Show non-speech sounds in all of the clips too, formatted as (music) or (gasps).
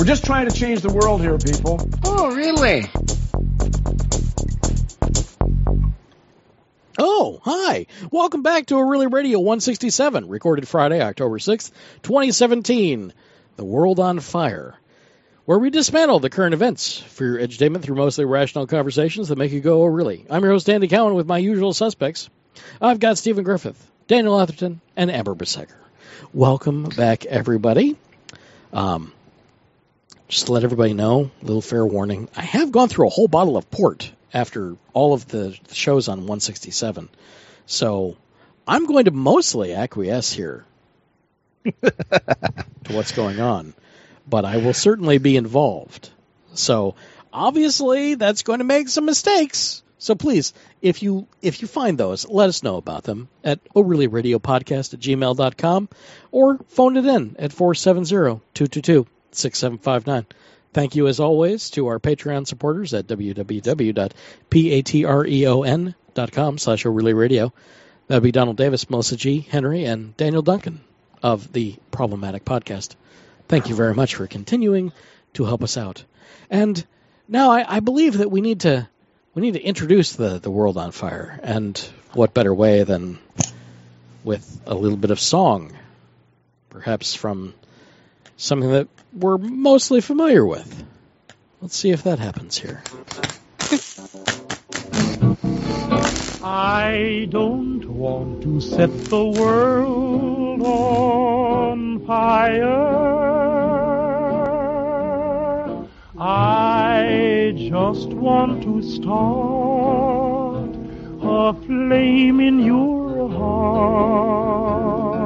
We're just trying to change the world here, people. Oh, really? Oh, hi. Welcome back to O'Reilly Radio 167, recorded Friday, October 6th, 2017. The World on Fire, where we dismantle the current events for your edutainment through mostly rational conversations that make you go, oh, really. I'm your host, Andy Cowan, with my usual suspects. I've got Stephen Griffith, Daniel Atherton, and Amber Besecker. Welcome back, everybody. Um, just to let everybody know, a little fair warning. I have gone through a whole bottle of port after all of the shows on 167. So I'm going to mostly acquiesce here (laughs) to what's going on, but I will certainly be involved. So obviously that's going to make some mistakes. So please, if you if you find those, let us know about them at Podcast at gmail.com or phone it in at 470-222-6759. Thank you, as always, to our Patreon supporters at www.patreon.com slash O'Reilly Radio. That would be Donald Davis, Melissa G., Henry, and Daniel Duncan of the Problematic Podcast. Thank you very much for continuing to help us out. And now I, I believe that we need to we need to introduce the, the world on fire. And what better way than with a little bit of song, perhaps from something that we're mostly familiar with. Let's see if that happens here. I don't want to set the world on fire. I just want to start a flame in your heart.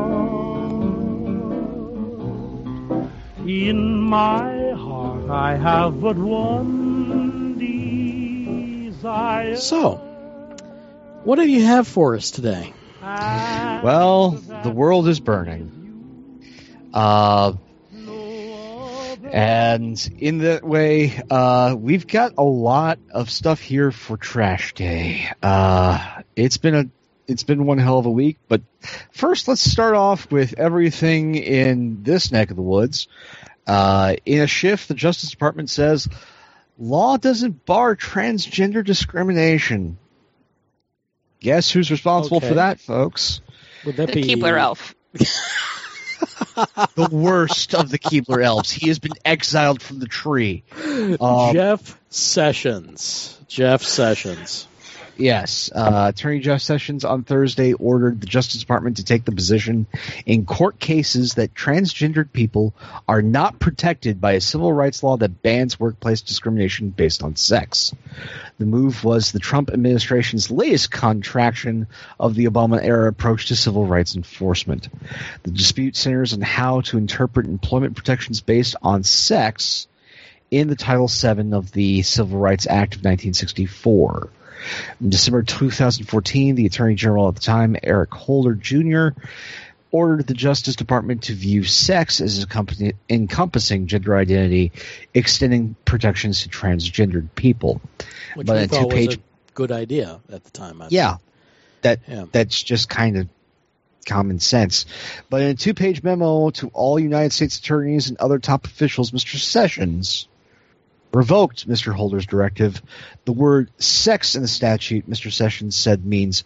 In my heart I have but one desire. So, what do you have for us today? Well, the world is burning. Uh, and in that way, uh, we've got a lot of stuff here for Trash Day. Uh, it's been a it's been one hell of a week, but first let's start off with everything in this neck of the woods. Uh, in a shift, the Justice Department says law doesn't bar transgender discrimination. Guess who's responsible Okay. for that, folks? Would that The be Keebler elf. (laughs) The worst of the Keebler elves. He has been exiled from the tree. Um, Jeff Sessions? Jeff Sessions. Yes, uh, Attorney Jeff Sessions on Thursday ordered the Justice Department to take the position in court cases that transgendered people are not protected by a civil rights law that bans workplace discrimination based on sex. The move was the Trump administration's latest contraction of the Obama era approach to civil rights enforcement. The dispute centers on how to interpret employment protections based on sex in the Title VII of the Civil Rights Act of 1964. In December 2014, the Attorney General at the time, Eric Holder Jr., ordered the Justice Department to view sex as encompassing gender identity, extending protections to transgendered people. Which But thought was two-page- a good idea at the time. I Yeah, that Yeah. that's just kind of common sense. But in a two-page memo to all United States attorneys and other top officials, Mr. Sessions revoked Mr. Holder's directive. The word sex in the statute, Mr. Sessions said, means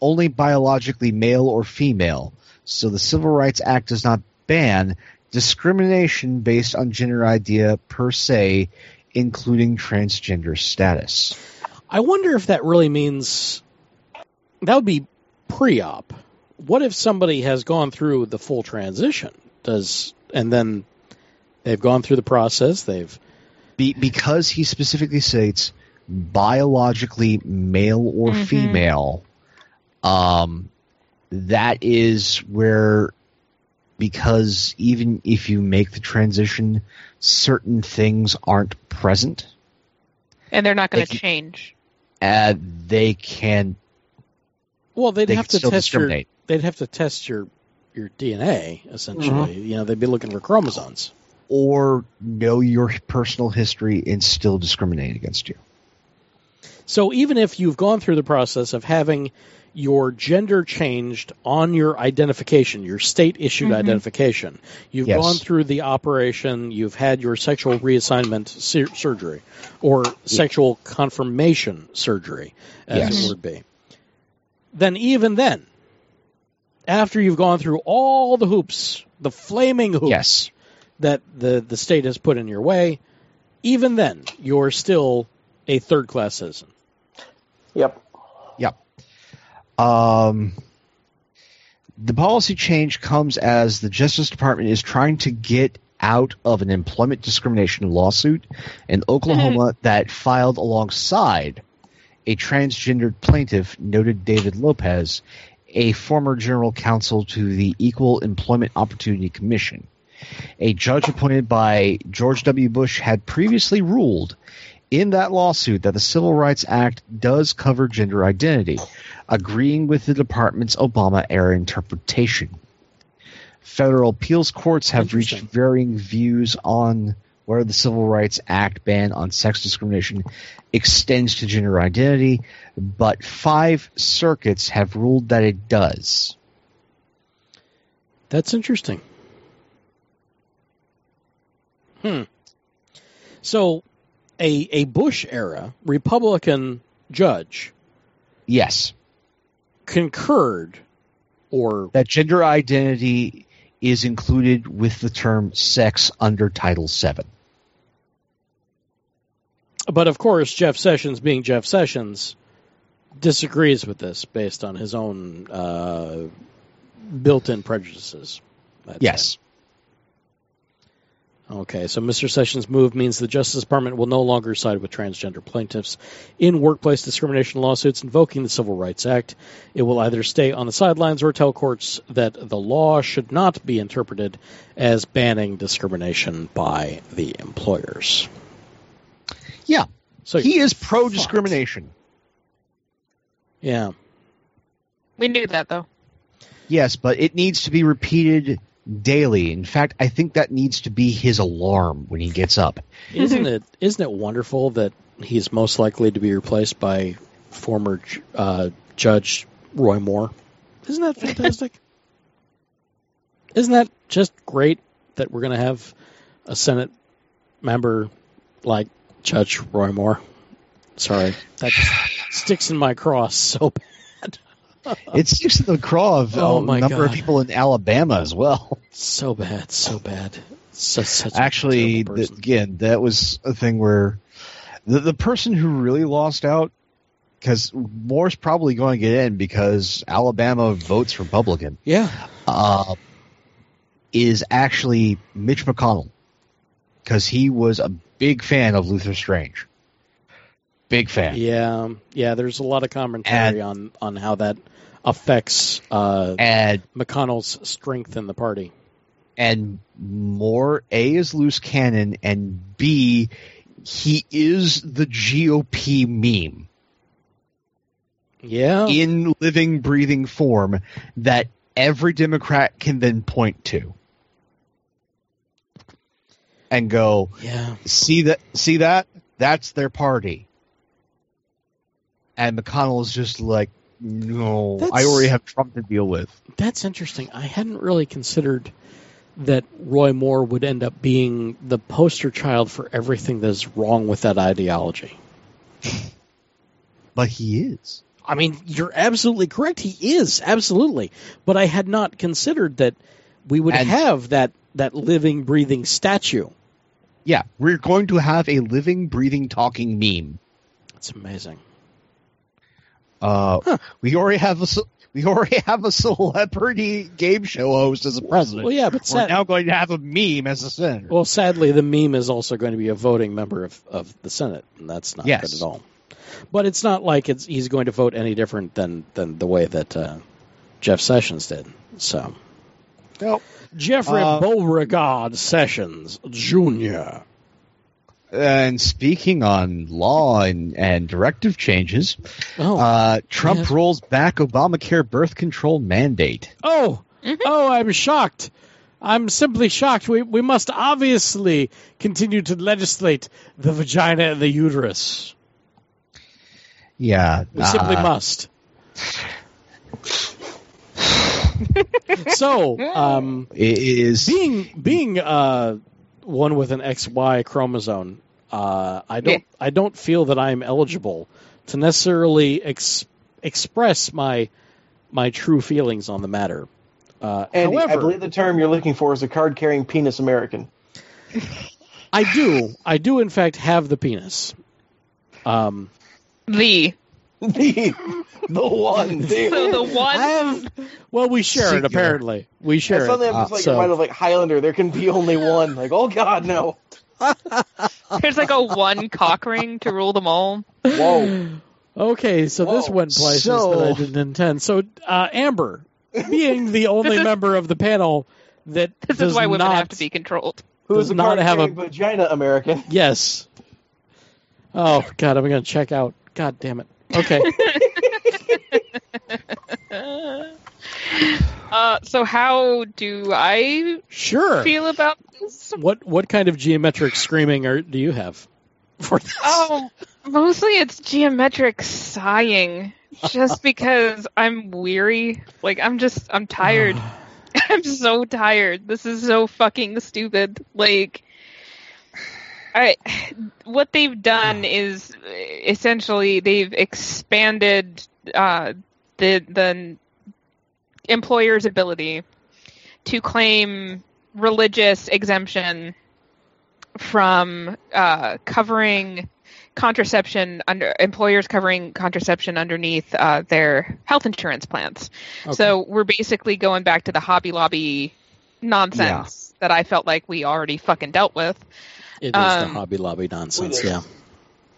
only biologically male or female. So the Civil Rights Act does not ban discrimination based on gender idea per se, including transgender status. I wonder if that really means that would be pre-op. What if somebody has gone through the full transition? Does and then they've gone through the process. They've Be, because he specifically states biologically male or Mhm. female, um, that is where, because even if you make the transition, certain things aren't present, And they're not going They to change. uh, they can well, they'd they have to test your they'd have to test your your DNA essentially. Mm-hmm. You know, they'd be looking for chromosomes. Or know your personal history and still discriminate against you. So even if you've gone through the process of having your gender changed on your identification, your state issued Mhm. identification. You've Yes. gone through the operation, you've had your sexual reassignment sur- surgery or sexual confirmation surgery, as Yes. it would be. Then, even then, after you've gone through all the hoops, the flaming hoops Yes. That the, the state has put in your way, even then, you're still a third class citizen. Yep. Um, the policy change comes as the Justice Department is trying to get out of an employment discrimination lawsuit in Oklahoma that filed alongside a transgendered plaintiff, noted David Lopez, a former general counsel to the Equal Employment Opportunity Commission. A judge appointed by George W. Bush had previously ruled in that lawsuit that the Civil Rights Act does cover gender identity, agreeing with the department's Obama era interpretation. Federal appeals courts have reached varying views on whether the Civil Rights Act ban on sex discrimination extends to gender identity, but five circuits have ruled that it does. That's interesting. Hmm. So, a a Bush era Republican judge Yes, concurred, or that gender identity is included with the term sex under Title VII. but of course Jeff Sessions, being Jeff Sessions, disagrees with this based on his own uh, built-in prejudices. Yes. Okay, so Mr. Sessions' move means the Justice Department will no longer side with transgender plaintiffs in workplace discrimination lawsuits invoking the Civil Rights Act. It will either stay on the sidelines or tell courts that the law should not be interpreted as banning discrimination by the employers. Yeah. So He is pro discrimination. yeah, We knew that though. Yes, but it needs to be repeated daily. In fact, I think that needs to be his alarm when he gets up. isn't it isn't it wonderful that he's most likely to be replaced by former uh, Judge Roy Moore? Isn't that fantastic? (laughs) isn't that just great that we're going to have a Senate member like Judge Roy Moore? Sorry, that sticks in my cross so bad, It sticks in the craw of Oh a number of people in Alabama as well. so bad, so bad. Such, such Actually, th- again, that was a thing where the, the person who really lost out, because Moore's probably going to get in because Alabama votes Republican, yeah, uh, is actually Mitch McConnell, because he was a big fan of Luther Strange. Big fan. Yeah, yeah. There's a lot of commentary on on how that affects uh, And McConnell's strength in the party. and Moore A is loose cannon, and B he is the GOP meme Yeah, in living, breathing form that every Democrat can then point to and go, yeah. see that, see that, that's their party. And McConnell is just like, no, I already have Trump to deal with. That's interesting. I hadn't really considered that Roy Moore would end up being the poster child for everything that is wrong with that ideology. But he is. I mean, you're absolutely correct. He is absolutely, but I had not considered that we would And- have that that living, breathing statue. Yeah, we're going to have a living, breathing, talking meme. It's amazing. Uh, we already have a we already (laughs) have a celebrity game show host as a president. Well, yeah, but We're now going to have a meme as a senator. well, sadly, the meme is also going to be a voting member of, of the Senate, and that's not Yes. good at all. But it's not like it's he's going to vote any different than than the way that uh, Jeff Sessions did. So Nope. Jeffrey Uh, Beauregard Sessions Jr. And speaking on law and, and directive changes, Oh, uh, Trump yes. rolls back Obamacare birth control mandate. oh, Mhm. oh! I'm shocked. I'm simply shocked. We we must obviously continue to legislate the vagina and the uterus. Yeah, We simply uh, must. So, um, (laughs) It is being being uh, one with an XY chromosome, uh, I don't I don't feel that I'm eligible to necessarily ex- express my my true feelings on the matter. Uh, Andy, I believe the term you're looking for is a card carrying penis American. I do I do in fact have the penis. Um, The (laughs) the the one. Dude. so the one I have. Well, we share it apparently. We I share suddenly it. I'm just Uh, like so- reminded of like Highlander. There can be only one. Like, oh god, no. (laughs) there's like a one cock ring to rule them all. Whoa. (gasps) Okay, so this went places So- that I didn't intend. So, uh, Amber, (laughs) being the only is- member of the panel that This does is why women not, have to be controlled. Who Does is the not card have a- vagina American? Yes. Oh God, I'm gonna check out. God damn it. Okay. (laughs) Uh, so how do I Sure. feel about this? What what kind of geometric screaming are, do you have for this? Oh, mostly it's geometric sighing. Just (laughs) because I'm weary. Like I'm just I'm tired. (sighs) (laughs) I'm so tired. This is so fucking stupid. Like I (sighs) what they've done is essentially they've expanded uh the the employer's ability to claim religious exemption from uh, covering contraception under employers covering contraception underneath uh, their health insurance plans. Okay. So we're basically going back to the Hobby Lobby nonsense that I felt like we already fucking dealt with. It is the um, Hobby Lobby nonsense. Yeah.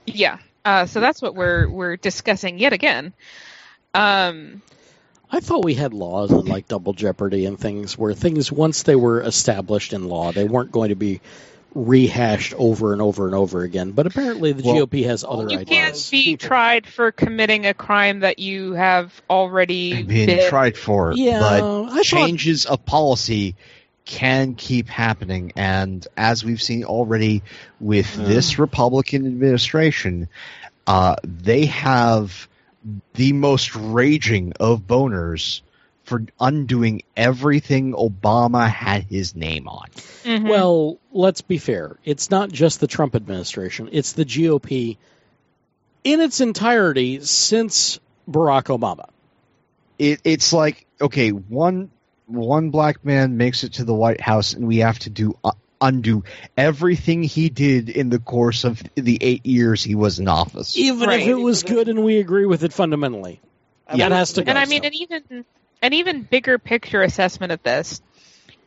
Yeah. Uh, so that's what we're we're discussing yet again. Um, I thought we had laws on like double jeopardy and things where things once they were established in law, they weren't going to be rehashed over and over and over again. But apparently, the Well, GOP has other you ideas. can't be tried for committing a crime that you have already being been- tried for, Yeah, but I thought- changes of policy can keep happening. And as we've seen already with Uh. this Republican administration, uh, they have the most raging of boners for undoing everything Obama had his name on. Mhm. Well, let's be fair. It's not just the Trump administration, it's the GOP in its entirety since Barack Obama. It, it's like okay, one one black man makes it to the White House, and we have to do uh, undo everything he did in the course of the eight years he was in office. Even Right. if it was good and we agree with it fundamentally. I Yeah, it mean, has to go. and I mean, so. an even an even bigger picture assessment of this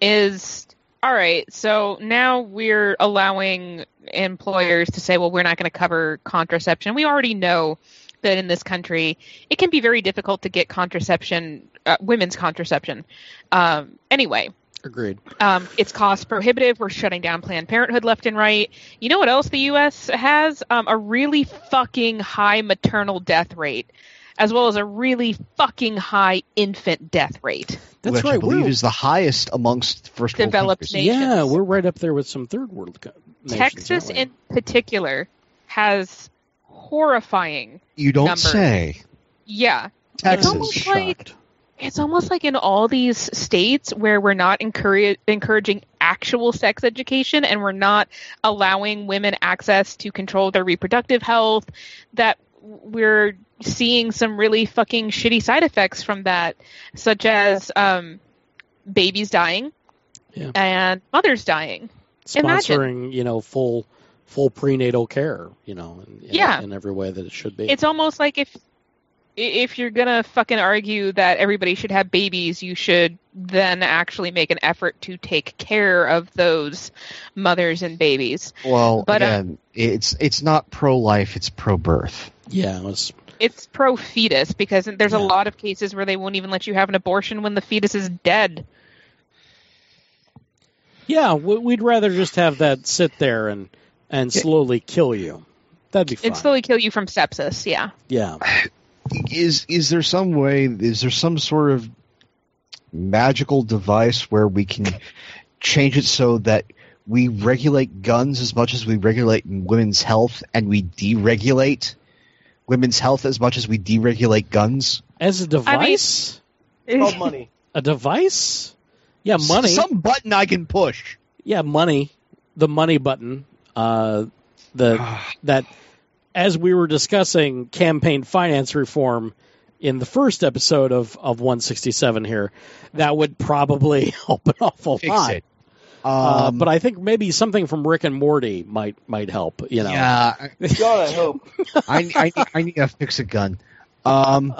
is all right. So now we're allowing employers to say, well, we're not going to cover contraception. We already know that in this country, it can be very difficult to get contraception, uh, women's contraception. Um, anyway, Agreed. um, it's cost prohibitive. We're shutting down Planned Parenthood left and right. You know what else the U.S. has? Um, a really fucking high maternal death rate, as well as a really fucking high infant death rate. That's which I right. believe We're, is the highest amongst first Developed countries. nations. yeah, we're right up there with some third world co- nations. Texas, in particular, has horrifying. You don't Numbers. say. Yeah, Texas. almost Shocked. like- it's almost like in all these states where we're not encourage, encouraging actual sex education and we're not allowing women access to control their reproductive health that we're seeing some really fucking shitty side effects from that such as um, babies dying Yeah. and mothers dying Imagine. sponsoring, you know, full full prenatal care, you know, in, in, Yeah. in every way that it should be. it's almost like if if you're gonna fucking argue that everybody should have babies, you should then actually make an effort to take care of those mothers and babies. Well, But, uh, it's it's not pro life; it's pro birth. yeah, it was, It's pro fetus because there's a lot of cases where they won't even let you have an abortion when the fetus is dead. yeah. We'd rather just have that sit there and and slowly kill you. That'd be fine. It slowly kill you from sepsis. Yeah. yeah, (sighs) Is is there some way? Is there some sort of magical device where we can change it so that we regulate guns as much as we regulate women's health, and we deregulate women's health as much as we deregulate guns? As a device? It's called (laughs) money. a device? Yeah, money. Some button I can push. Yeah, money. The money button. Uh, the (sighs) that as we were discussing campaign finance reform in the first episode of of 167 here, that would probably (laughs) help an awful Fix lot. Uh, Um, but I think maybe something from Rick and Morty might might help. You know. yeah, I (laughs) hope. (laughs) I, I, need, I need a fix it gun. Um,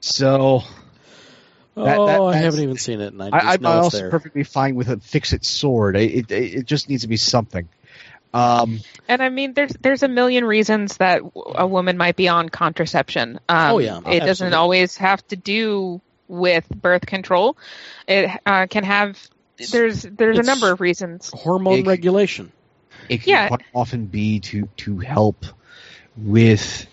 so That- oh, that- I haven't even seen it, and I just I, I'm it's also perfectly fine with a fix it sword. It, it, it just needs to be something. Um, And I mean, there's there's a million reasons that a woman might be on contraception. Um, Oh, yeah, it doesn't always have to do with birth control. It uh, can have. There's there's a number of reasons. hormone It- regulation. it can Yeah. often be to to help with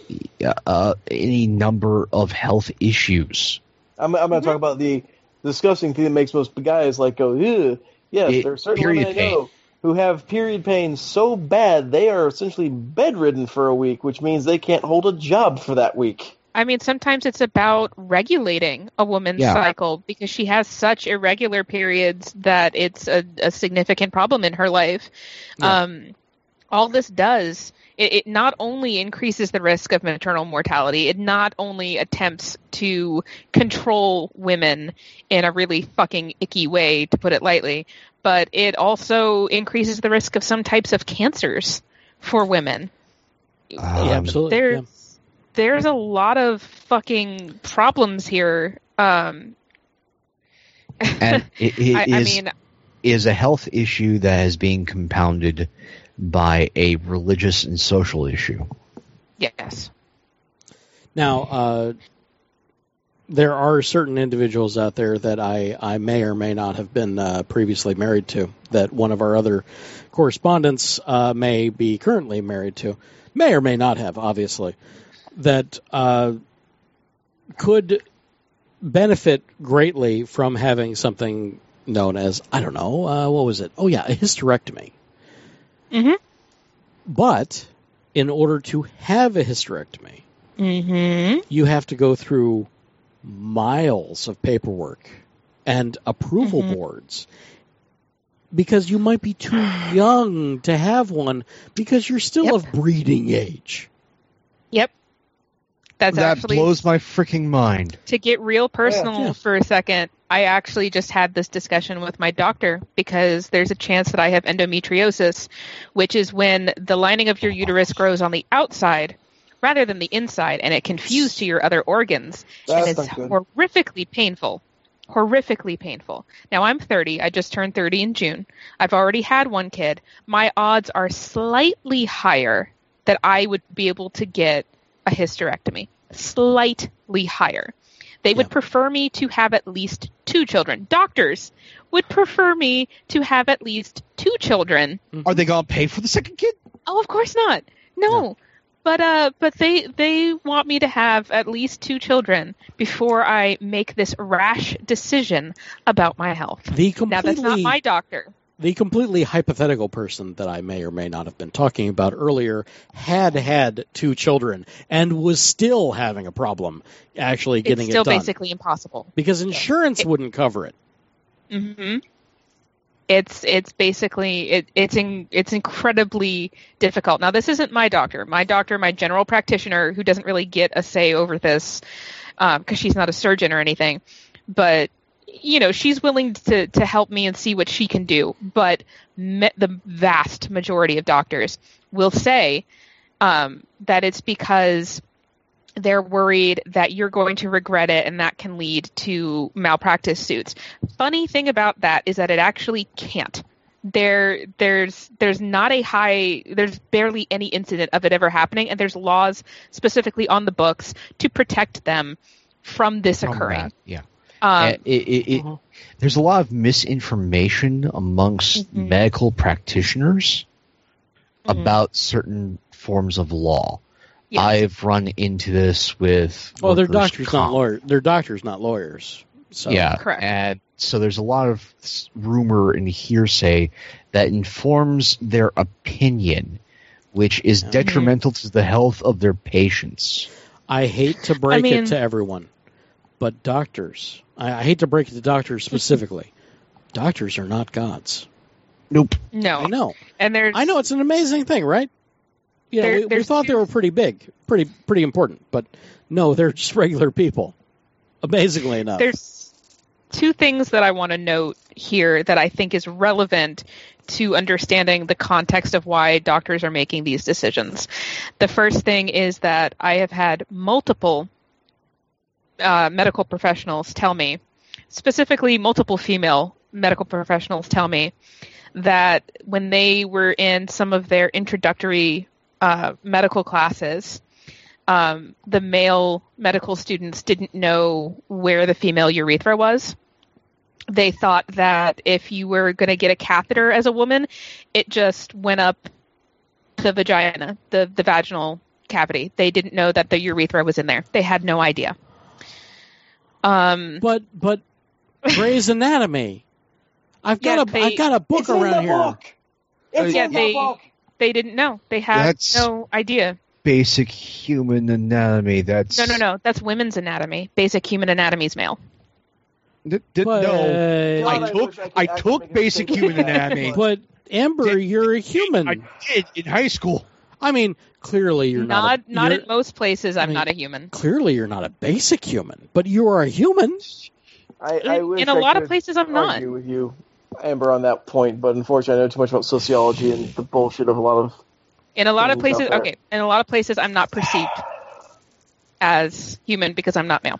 uh, any number of health issues. I'm, I'm going to talk about the disgusting thing that makes most guys like go, Ew. yes, It- there are certain women I period know who have period pain so bad they are essentially bedridden for a week, which means they can't hold a job for that week. I mean, sometimes it's about regulating a woman's Yeah. cycle because she has such irregular periods that it's a, a significant problem in her life. Yeah. Um, all this does, it, it not only increases the risk of maternal mortality, it not only attempts to control women in a really fucking icky way, to put it lightly, but it also increases the risk of some types of cancers for women yeah, Um, absolutely. there's yeah. there's a lot of fucking problems here. Um, and it, (laughs) it I, I mean, is a health issue that is being compounded by a religious and social issue. yes, Now, uh, there are certain individuals out there that I, I may or may not have been uh, previously married to, that one of our other correspondents uh, may be currently married to, may or may not have, obviously, that uh, could benefit greatly from having something known as, I don't know, uh, what was it? Oh, yeah, a hysterectomy. Mhm. But in order to have a hysterectomy, mm-hmm. you have to go through miles of paperwork and approval Mhm. boards because you might be too (sighs) young to have one because you're still Yep. of breeding age. yep. That's that actually blows my freaking mind. to get real personal Yeah. for a second. I actually just had this discussion with my doctor because there's a chance that I have endometriosis, which is when the lining of your uterus grows on the outside rather than the inside, and it can fuse to your other organs. That's and it's horrifically painful. Horrifically painful. Now I'm 30. I just turned 30 in June. I've already had one kid. My odds are slightly higher that I would be able to get a hysterectomy. Slightly higher. They would Yeah. prefer me to have at least two children. Doctors would prefer me to have at least two children Are they going to pay for the second kid? Oh, of course not. No. But uh but they they want me to have at least two children before I make this rash decision about my health. The Now that's not completely my doctor. the completely hypothetical person that I may or may not have been talking about earlier had had two children and was still having a problem actually getting it's still it done basically impossible. because insurance wouldn't cover it. hmm It's it's basically it, it's in, it's incredibly difficult. Now this isn't my doctor. My doctor, my general practitioner, who doesn't really get a say over this because she's not a surgeon or anything. But you know she's willing to to help me and see what she can do. But me, the vast majority of doctors will say um, that it's because they're worried that you're going to regret it and that can lead to malpractice suits. Funny thing about that is that it actually can't. There there's there's not a high there's barely any incident of it ever happening and there's laws specifically on the books to protect them from this From occurring. that, Yeah. Um, Uh, it, it, it, Uh-huh. There's a lot of misinformation amongst Mhm. medical practitioners Mhm. about certain forms of law. Yes. I've run into this with. Well, they're doctors, comp. not lawyers. They're doctors, not lawyers. So yeah, Correct. and so there's a lot of rumor and hearsay that informs their opinion, which is Mhm. detrimental to the health of their patients. I hate to break mean- it to everyone, but doctors. I, I hate to break it to doctors specifically. (laughs) doctors are not gods. Nope. No, I know. and there's I know it's an amazing thing, right? There- we, we thought they were pretty big, pretty pretty important, but no, they're just (laughs) regular people. Amazingly enough. there's two things that I want to note here that I think is relevant to understanding the context of why doctors are making these decisions. The first thing is that I have had multiple uh, medical professionals tell me, specifically multiple female medical professionals tell me, that when they were in some of their introductory uh, medical classes, um, the male medical students didn't know where the female urethra was. They thought that if you were going to get a catheter as a woman, it just went up the vagina, the, the vaginal cavity. They didn't know that the urethra was in there. They had no idea. Um, but but Grey's Anatomy. I've got Yeah, a they- have got a book around here. book. It's Yeah, in they- the book. They didn't know. They had That's- no idea. Basic human anatomy. That's No, no, no. That's women's anatomy. Basic human anatomy is male. D- d- But, no, God, I I took I I took basic human anatomy. (laughs) But Amber, you're a human. I did in high school. I mean, clearly you're not not. a, not you're- in most places. I'm mean, not a human. Clearly, you're not a basic human, but you are a human. I, I In, wish in a I lot of places, I'm not. with you, Amber, on that point, but unfortunately, I know too much about sociology and the bullshit of a lot of. In a lot of places, okay. In a lot of places, I'm not perceived as human because I'm not male.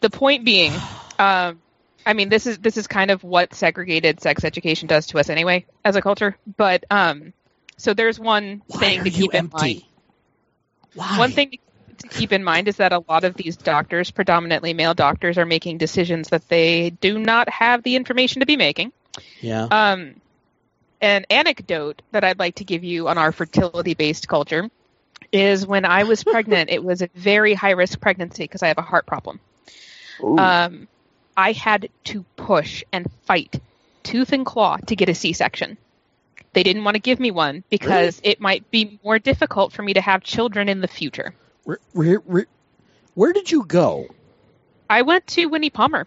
The point being, um, I mean, this is this is kind of what segregated sex education does to us anyway as a culture. But um, so there's one Why thing are to you keep in mind. Why? One thing to keep in mind is that a lot of these doctors, predominantly male doctors, are making decisions that they do not have the information to be making. Yeah. Um, an anecdote that I'd like to give you on our fertility based culture is when I was (laughs) pregnant, it was a very high risk pregnancy because I have a heart problem. Ooh. Um, I had to push and fight tooth and claw to get a C section. They didn't want to give me one because it might be more difficult for me to have children in the future. Where, where, where, where did you go? I went to Winnie Palmer.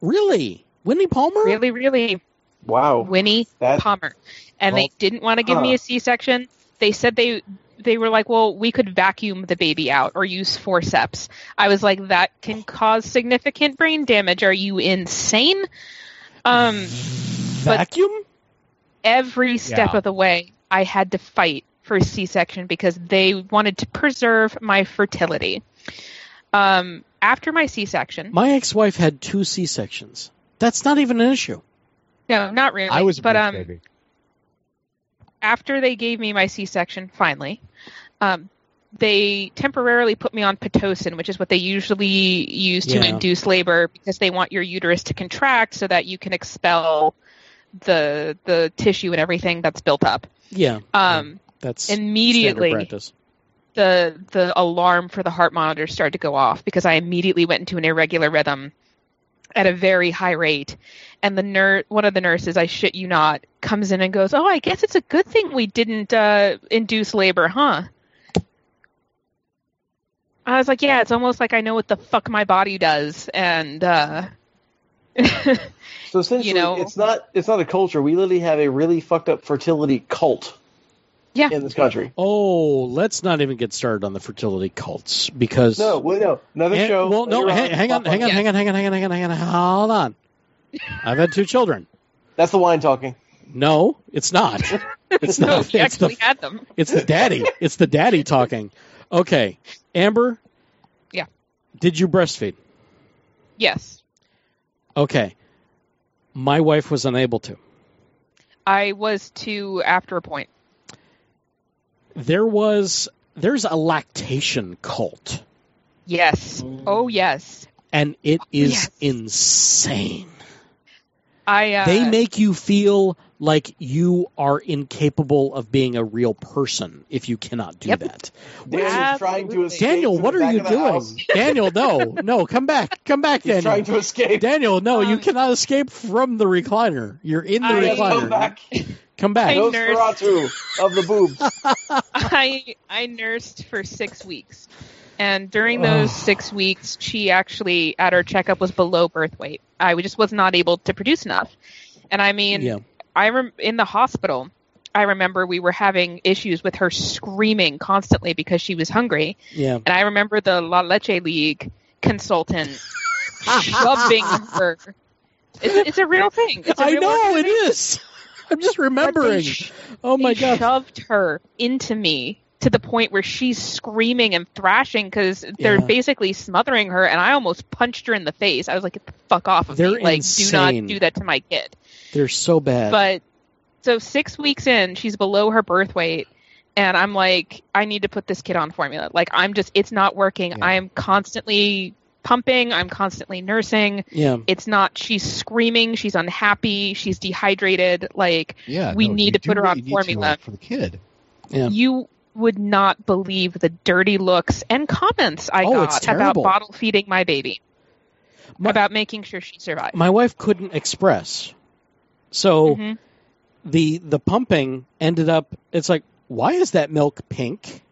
Really? Winnie Palmer? Really, really wow. Winnie That Palmer, and Well- they didn't want to give me a C-section. They said they they were like, "Well, we could vacuum the baby out or use forceps." I was like, "That can cause significant brain damage. Are you insane?" Um, Vacuum? every step Yeah. of the way, I had to fight for a C-section because they wanted to preserve my fertility. Um, after my C-section, My ex-wife had two C-sections. That's not even an issue. no, not really. I was a but um, baby. after they gave me my C-section, finally, um, they temporarily put me on pitocin, which is what they usually use to Yeah. induce labor because they want your uterus to contract so that you can expel the the tissue and everything that's built up. Yeah. Um, that's immediately, practice. the the alarm for the heart monitor started to go off because I immediately went into an irregular rhythm at a very high rate. And the nurse, one of the nurses, I shit you not, comes in and goes, "Oh, I guess it's a good thing we didn't uh, induce labor, huh?" I was like, "Yeah, it's almost like I know what the fuck my body does." And uh, (laughs) So essentially, you know- it's not it's not a culture. We literally have a really fucked up fertility cult yeah, in this country. Oh, let's not even get started on the fertility cults because No, well, no, another And- show. well, no, hang, hang on, hang on, Yeah. hang on, hang on, hang on, hang on, hang on, hold on. (laughs) I've had two children. That's the wine talking. No, it's not. (laughs) It's no, not. he It's actually the had them. it's the daddy. It's the daddy talking. Okay, Amber. Yeah. Did you breastfeed? Yes, Okay. My wife was unable to. I was too after a point. There was there's a lactation cult, Yes. Oh yes. and it is Yes. insane. I. Uh, they make you feel like you are incapable of being a real person if you cannot do Yep. that. Daniel's trying to escape. Daniel, what are you doing? (laughs) (laughs) Daniel, no, no, come back, come back, He's trying Daniel. to escape. Daniel, no, you Um, cannot escape from the recliner. You're in the I- recliner. Come back. Come back. I- nurse. Nosferatu of the boobs. (laughs) I I nursed for six weeks. And during those six weeks, she actually, at her checkup, was below birth weight. I just was not able to produce enough. And I mean, Yeah. I rem- in the hospital, I remember we were having issues with her screaming constantly because she was hungry. Yeah. And I remember the La Leche League consultant shoving her. It's, it's a real thing. A I real know it organization. I'm just remembering. sh- oh my god. shoved her into me to the point where she's screaming and thrashing because they're Yeah. basically smothering her, and I almost punched her in the face. I was like, "Get the fuck off of They're me! Like, insane. do not do that to my kid." They're so bad. But so six weeks in, she's below her birth weight. And I'm like, I need to put this kid on formula. Like, I'm just, it's not working. Yeah. I am constantly pumping. I'm constantly nursing. yeah. It's not, she's screaming. She's unhappy. She's dehydrated. Like, Yeah, We no, need to put her on you to, formula. for the kid. Yeah. you would not believe the dirty looks and comments I Oh, got about bottle feeding my baby. My- about making sure she survived. My wife couldn't express. So Mhm. the the pumping ended up it's like why is that milk pink?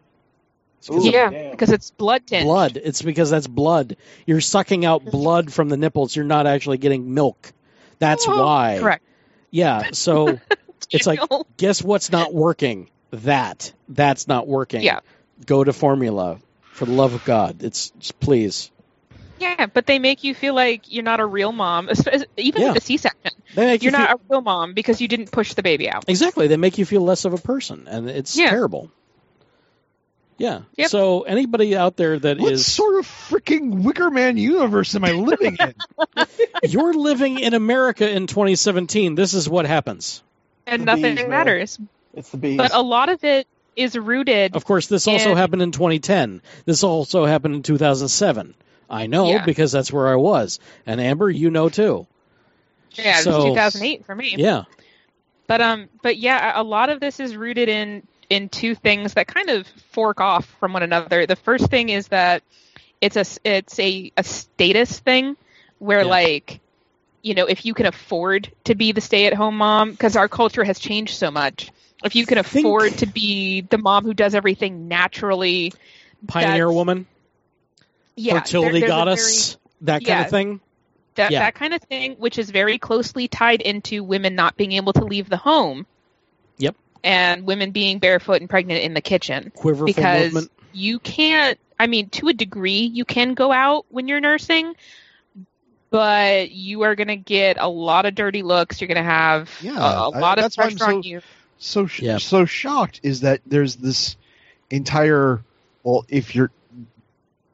It's 'cause Ooh, yeah, damn. because it's blood tint. blood. It's because that's blood. You're sucking out blood from the nipples. You're not actually getting milk. That's Oh, why. Correct. Yeah. So (laughs) it's like Daniel. guess what's not working? That. That's not working. Yeah. Go to formula. For the love of God. It's just please. Yeah, but they make you feel like you're not a real mom, (laughs) es- es- even Yeah. with a C-section. They make You're you not feel, a real mom because you didn't push the baby out. exactly. They make you feel less of a person, and it's Yeah. terrible. Yeah. Yep. So anybody out there that What is sort of freaking Wicker Man universe am I living in? (laughs) you're living in America in 2017, this is what happens. And The nothing bees, man. matters. It's the bees. But a lot of it is rooted. Of course, this also And- happened in 2010. This also happened in 2007. I know Yeah. because that's where I was. And Amber, you know too. yeah, it was 2008 for me. Yeah. But um, but yeah, a lot of this is rooted in in two things that kind of fork off from one another. The first thing is that it's a it's a a status thing where Yeah. like you know if you can afford to be the stay at home mom because our culture has changed so much. If you can Think- afford to be the mom who does everything naturally, Pioneer woman, yeah, fertility there- there's a goddess, that kind yeah. of thing. that Yeah. that kind of thing, which is very closely tied into women not being able to leave the home. Yep. And women being barefoot and pregnant in the kitchen Quiverful because movement. you can't. I mean, to a degree, you can go out when you're nursing, but you are going to get a lot of dirty looks. You're going to have Yeah, a, a I- lot of that's why I'm pressure so- on you. so sh- Yeah. so shocked is that there's this entire well if you're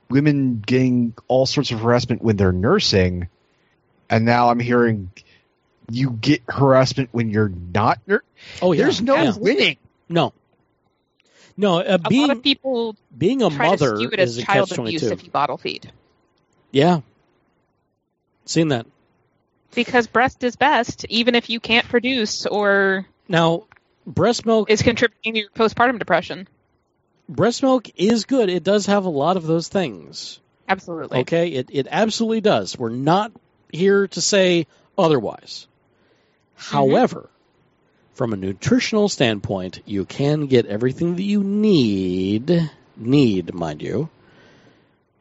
women getting all sorts of harassment when they're nursing and now i'm hearing you get harassment when you're not nur- Oh yeah. there's no yeah. winning no. No, uh, A being lot of people being a try mother to skew it is as a child abuse 22. if you bottle feed Yeah. Seen that. because breast is best, even if you can't produce or Now, breast milk is contributing to your postpartum depression. Breast milk is good. It does have a lot of those things. Absolutely. Okay, it it absolutely does. We're not here to say otherwise. However, from a nutritional standpoint, you can get everything that you need, need, mind you,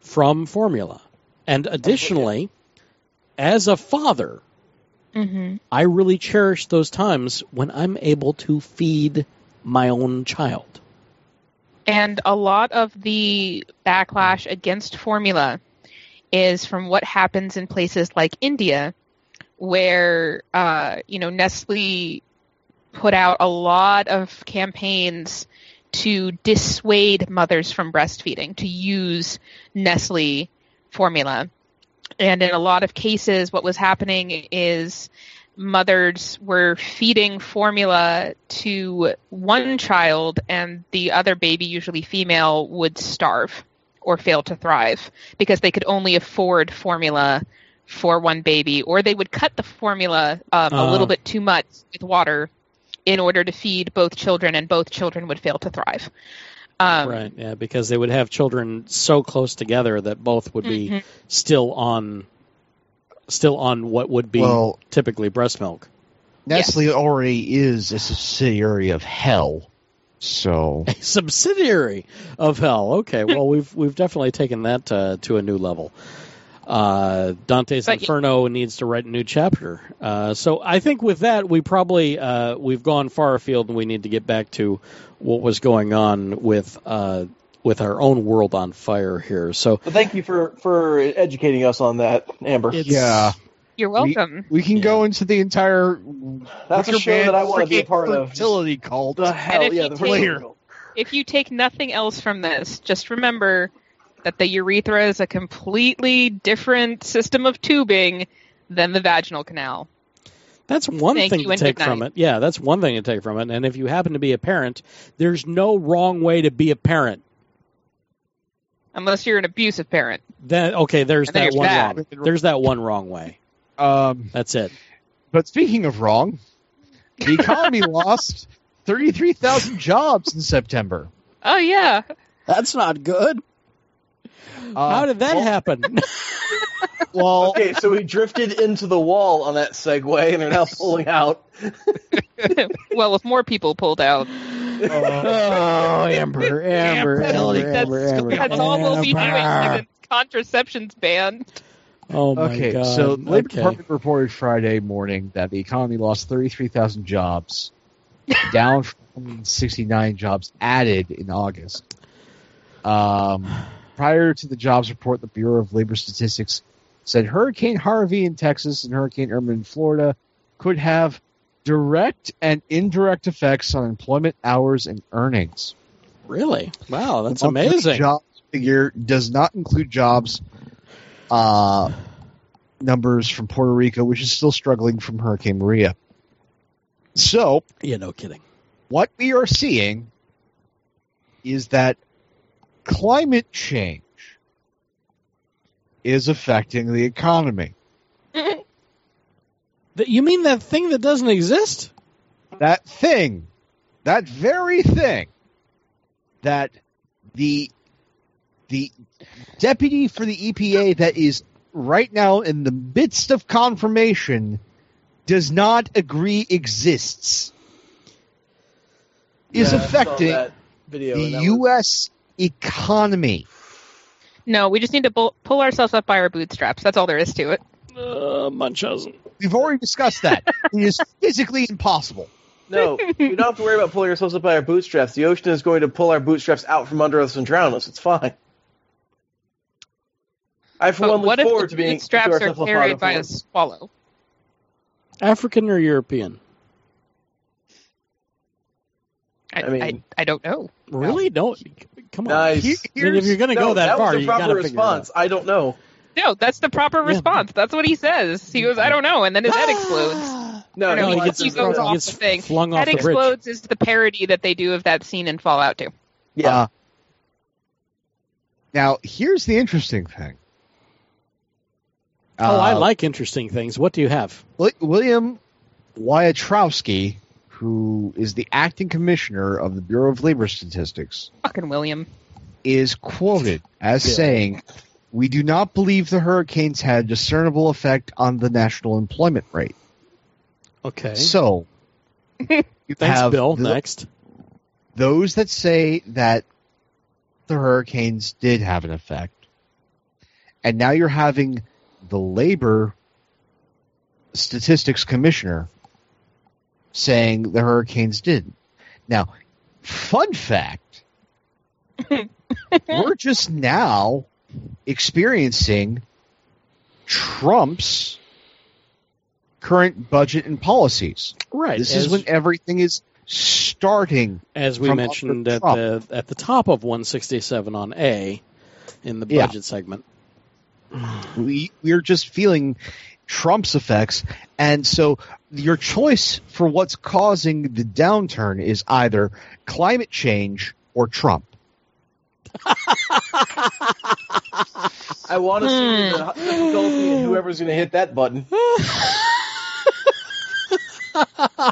from formula. And additionally, as a father, hmm I really cherish those times when I'm able to feed my own child. And a lot of the backlash against formula is from what happens in places like India, where uh, you know Nestle put out a lot of campaigns to dissuade mothers from breastfeeding to use Nestle formula. And in a lot of cases, what was happening is mothers were feeding formula to one child and the other baby, usually female, would starve or fail to thrive because they could only afford formula for one baby, or they would cut the formula um, a Uh. little bit too much with water in order to feed both children, and both children would fail to thrive. Um, right, yeah, because they would have children so close together that both would be Mhm. still on still on what would be well typically breast milk. nestle already is a subsidiary of hell So (laughs) A subsidiary of hell. Okay, well (laughs) we've we've definitely taken that uh, to a new level. Uh, Dante's But- Inferno needs to write a new chapter. Uh, so I think with that we probably uh, we've gone far afield and we need to get back to what was going on with uh, with our own world on fire here. So But thank you for for educating us on that, Amber. it's, yeah, You're welcome. we can Yeah. go into the entire That's a Wicker show that I want to be a freaking part of. fertility cult. The hell, if yeah, you the take- later. if you take nothing else from this, just remember that the urethra is a completely different system of tubing than the vaginal canal. That's one Thank thing you to take from it. Yeah, that's one thing to take from it. And if you happen to be a parent, there's no wrong way to be a parent. Unless you're an abusive parent. Then okay, there's And that one bad. wrong. There's that one wrong way. Um, That's it. but speaking of wrong, the economy (laughs) lost thirty-three thousand jobs in September. Oh yeah. That's not good. Uh, How did that well- happen? (laughs) Well, Okay, so we drifted into the wall on that segue and are now pulling out. (laughs) well, if more people pulled out, oh, (laughs) Amber, Amber, Amber, that's, Amber, Amber, that's all we'll be doing. Amber. Contraception's banned. Oh my okay, god. so the Labor okay. Department reported Friday morning that the economy lost 33,000 jobs, (laughs) down from 69 jobs added in August. Um, prior to the jobs report, the Bureau of Labor Statistics said Hurricane Harvey in Texas and Hurricane Irma in Florida could have direct and indirect effects on employment hours and earnings. Really? Wow, that's The amazing. Jobs figure does not include jobs uh, numbers from Puerto Rico, which is still struggling from Hurricane Maria. So, Yeah, no kidding. what we are seeing is that climate change is affecting the economy. Th- You mean that thing that doesn't exist? That thing, that very thing that the the deputy for the EPA that is right now in the midst of confirmation does not agree exists is Yeah, affecting video. the and that was- U.S. economy. No, we just need to pull ourselves up by our bootstraps. That's all there is to it. Uh, Munchausen. We've already discussed that. it is physically impossible. No, we don't have to worry about pulling ourselves up by our bootstraps. The ocean is going to pull our bootstraps out from under us and drown us. It's fine. I, for But one, look what if forward the to being bootstraps to are carried by a swallow? African or European? I, I I, mean- I, don't know. Really? Don't. Come on. Nice. Here- I mean, if you're going to No, go that, that far, was the you proper got to figure it out. response. I don't know. No, that's the proper Yeah. response. That's what he says. He goes, I don't know, and then his head explodes. (gasps) No, no, No, he, he he gets- he gets goes he off gets the thing. flung off Head the bridge. explodes is the parody that they do of that scene in Fallout 2. Yeah. Uh, now, here's the interesting thing. Oh, I Uh, like interesting things. What do you have? William Wiatrowski, who is the acting commissioner of the Bureau of Labor Statistics, Fucking William. is quoted as Yeah. saying, "We do not believe the hurricanes had a discernible effect on the national employment rate." Okay. So, (laughs) you Thanks, have Bill. the- Next. those that say that the hurricanes did have an effect, and now you're having the labor statistics commissioner saying the hurricanes didn't. Now, fun fact (laughs) we're just now experiencing Trump's current budget and policies. Right. This as, is when everything is starting as we mentioned at the at the top of 167 on A in the Yeah. budget segment. (sighs) we we're just feeling Trump's effects, and so your choice for what's causing the downturn is either climate change or Trump. (laughs) I want to see the difficulty in whoever's going to hit that button. (laughs)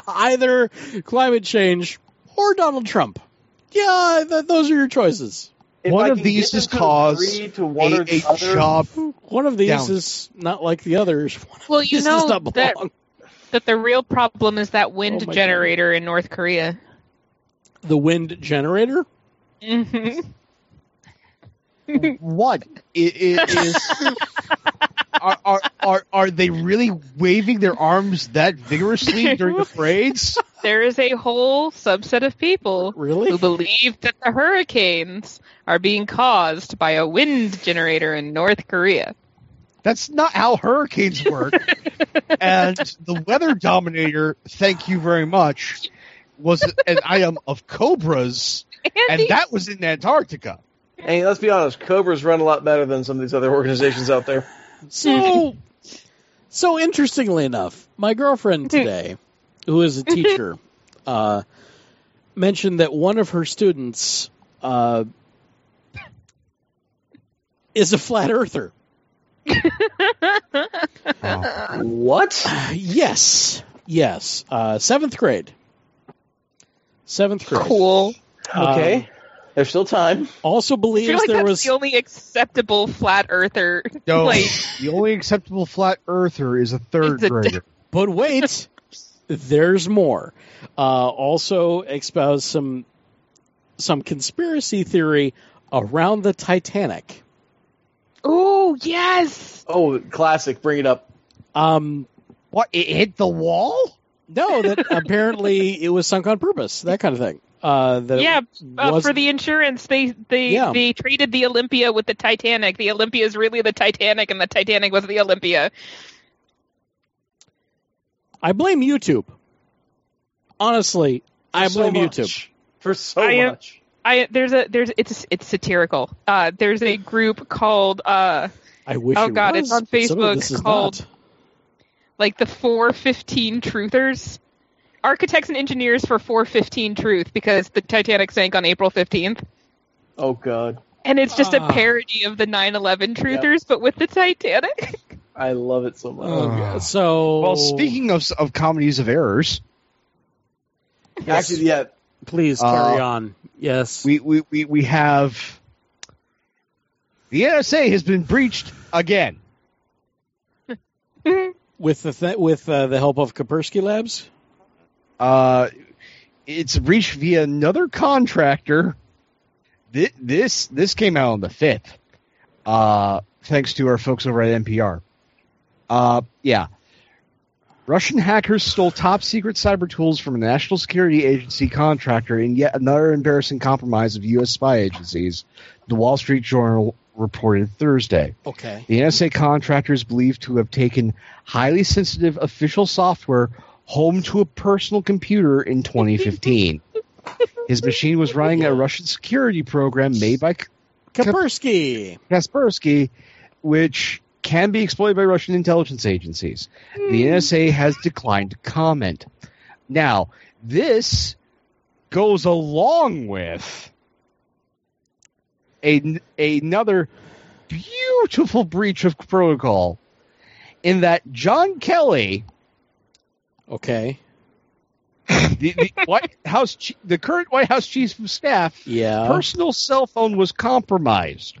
Either climate change or Donald Trump. Yeah, th- those are your choices. If One I of these is them to cause one a, a other, job. One of these Down. is not like the others. (laughs) One Well, you know that that the real problem is that wind Oh my generator in North Korea. The wind generator? hmm What I- i- is? are, are are are they really waving their arms that vigorously during the parades? (laughs) There is a whole subset of people Really? who believe that the hurricanes are being caused by a wind generator in North Korea. That's not how hurricanes work. (laughs) and the weather dominator, thank you very much, was an item of cobras, and that was in Antarctica. Hey, let's be honest, Cobras run a lot better than some of these other organizations out there. (laughs) So, so interestingly enough, my girlfriend today, who is a (laughs) teacher, uh, mentioned that one of her students uh, is a flat earther. (laughs) What? Yes, yes, uh, seventh grade. Seventh grade. cool. Okay. There's still time. Also I believes feel like there that's was the only acceptable flat earther. (laughs) No, Like, the only acceptable flat earther is a third a- grader. But wait, there's more. Uh, also espouse some some conspiracy theory around the Titanic. oh yes, Oh, classic. Bring it up. Um, What? It hit the wall? no, that apparently it was sunk on purpose. That kind of thing. Uh, that yeah. Uh, for wasn't- the insurance, they they Yeah. they traded the Olympia with the Titanic. The Olympia is really the Titanic, and the Titanic was the Olympia. I blame YouTube. Honestly, I blame much. YouTube. For so I am- much. I there's a there's it's it's satirical. Uh, there's a group called uh I wish. Oh, it God, was, it's on but some of Facebook called- not. like the 415 truthers architects and engineers for 415 truth because the titanic sank on april 15th Oh God. and it's just Ah. a parody of the 9-11 truthers but with the titanic (laughs) I love it so much. Oh, Uh, God. so Well, speaking of of comedies of errors, Actually, yeah. please Uh, carry on. Yes. we, we, we, we have the NSA has been breached again. (laughs) with the th- with uh, the help of Kaspersky Labs. Uh, it's reached via another contractor. This this, this came out on the fifth. Uh, thanks to our folks over at NPR. Uh, yeah. Russian hackers stole top secret cyber tools from a national security agency contractor in yet another embarrassing compromise of U.S. spy agencies, the Wall Street Journal reported Thursday. Okay. The NSA contractor is believed to have taken highly sensitive official software home to a personal computer in 2015. (laughs) His machine was running a Russian security program made by Kaspersky. Kaspersky, which can be exploited by Russian intelligence agencies. The hmm. NSA has declined to comment. Now, this goes along with a, another beautiful breach of protocol in that John Kelly, Okay. (laughs) the, the White House, the current White House chief of staff, Yeah. personal cell phone was compromised,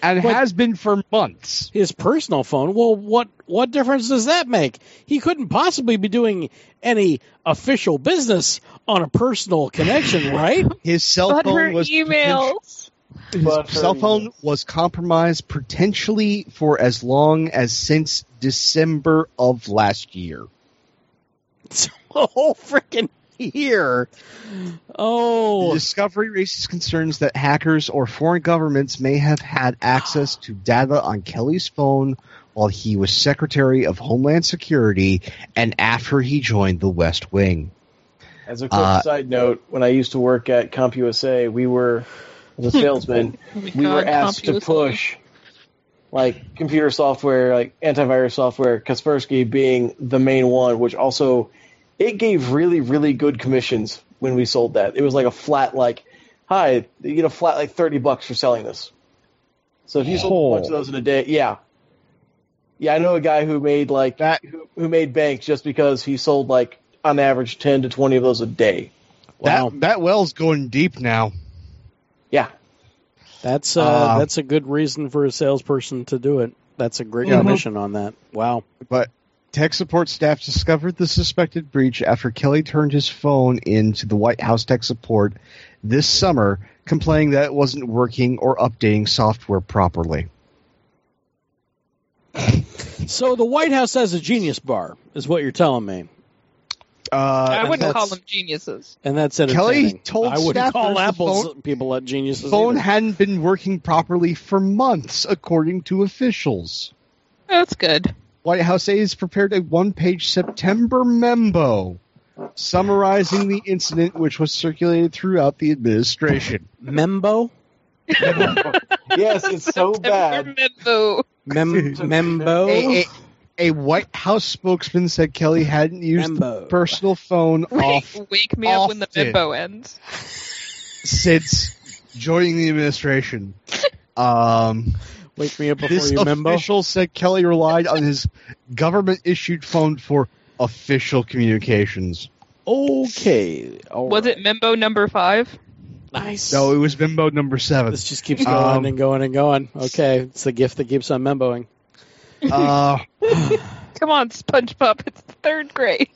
and But- has been for months. His personal phone. Well, what what difference does that make? He couldn't possibly be doing any official business on a personal connection, (laughs) right? His cell but her phone was emails His But cell phone emails. was compromised potentially for as long as since December of last year. (laughs) a whole freaking year. The Oh, discovery raises concerns that hackers or foreign governments may have had access to data on Kelly's phone while he was Secretary of Homeland Security and after he joined the West Wing. As a quick Uh, side note, when I used to work at CompUSA, we were as a salesman, we were God, asked to push like computer software, like antivirus software, Kaspersky being the main one, which also it gave really, really good commissions when we sold that. It was like a flat like, hi, you get a flat like thirty bucks for selling this. So if you sold a bunch of Oh. those in a day, yeah. Yeah, I know a guy who made like That- who, who made bank just because he sold like on average ten to twenty of those a day. wow. That that well's going deep now. Yeah. That's uh, Uh, that's a good reason for a salesperson to do it. That's a great Mhm. commission on that. Wow. But Tech support staff discovered the suspected breach after Kelly turned his phone in to the White House tech support this summer, complaining that it wasn't working or updating software properly. So the White House has a genius bar, is what you're telling me, Uh, I wouldn't call them geniuses. and that's Kelly entertaining. told I wouldn't staff call there's Apple's phone- people at geniuses. phone either. hadn't been working properly for months, according to officials. That's good. White House aides prepared a one-page September memo summarizing the incident, which was circulated throughout the administration. Membo, yes, it's so bad. Membo. Mem- (laughs) Membo, A, a, a White House spokesman said Kelly hadn't used Membo. the personal phone off Wake, wake me up when the often. Membo ends. since joining the administration. Um, Wake me up before this you membo. official said Kelly relied on his government-issued phone for official communications. Okay. all Was right. it Membo number five? nice? No, it was Bimbo number seven. This just keeps going Um, and going and going. Okay, it's the gift that keeps on memboing. Uh, (laughs) Come on, SpongeBob. It's third grade.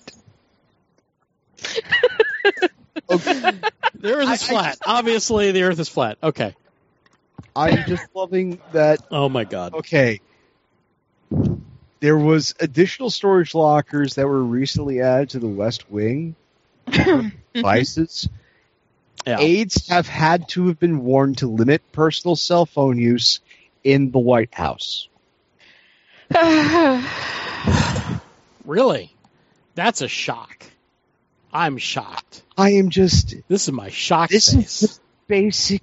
okay. The Earth (laughs) is I- I flat. Obviously, the Earth is flat. Okay. I'm just loving that. Oh my God. Okay, there was additional storage lockers that were recently added to the West Wing (clears throat) devices. Yeah. Aides have had to have been warned to limit personal cell phone use in the White House. (sighs) Really? That's a shock. I'm shocked. I am just This is my shock This face. is the basic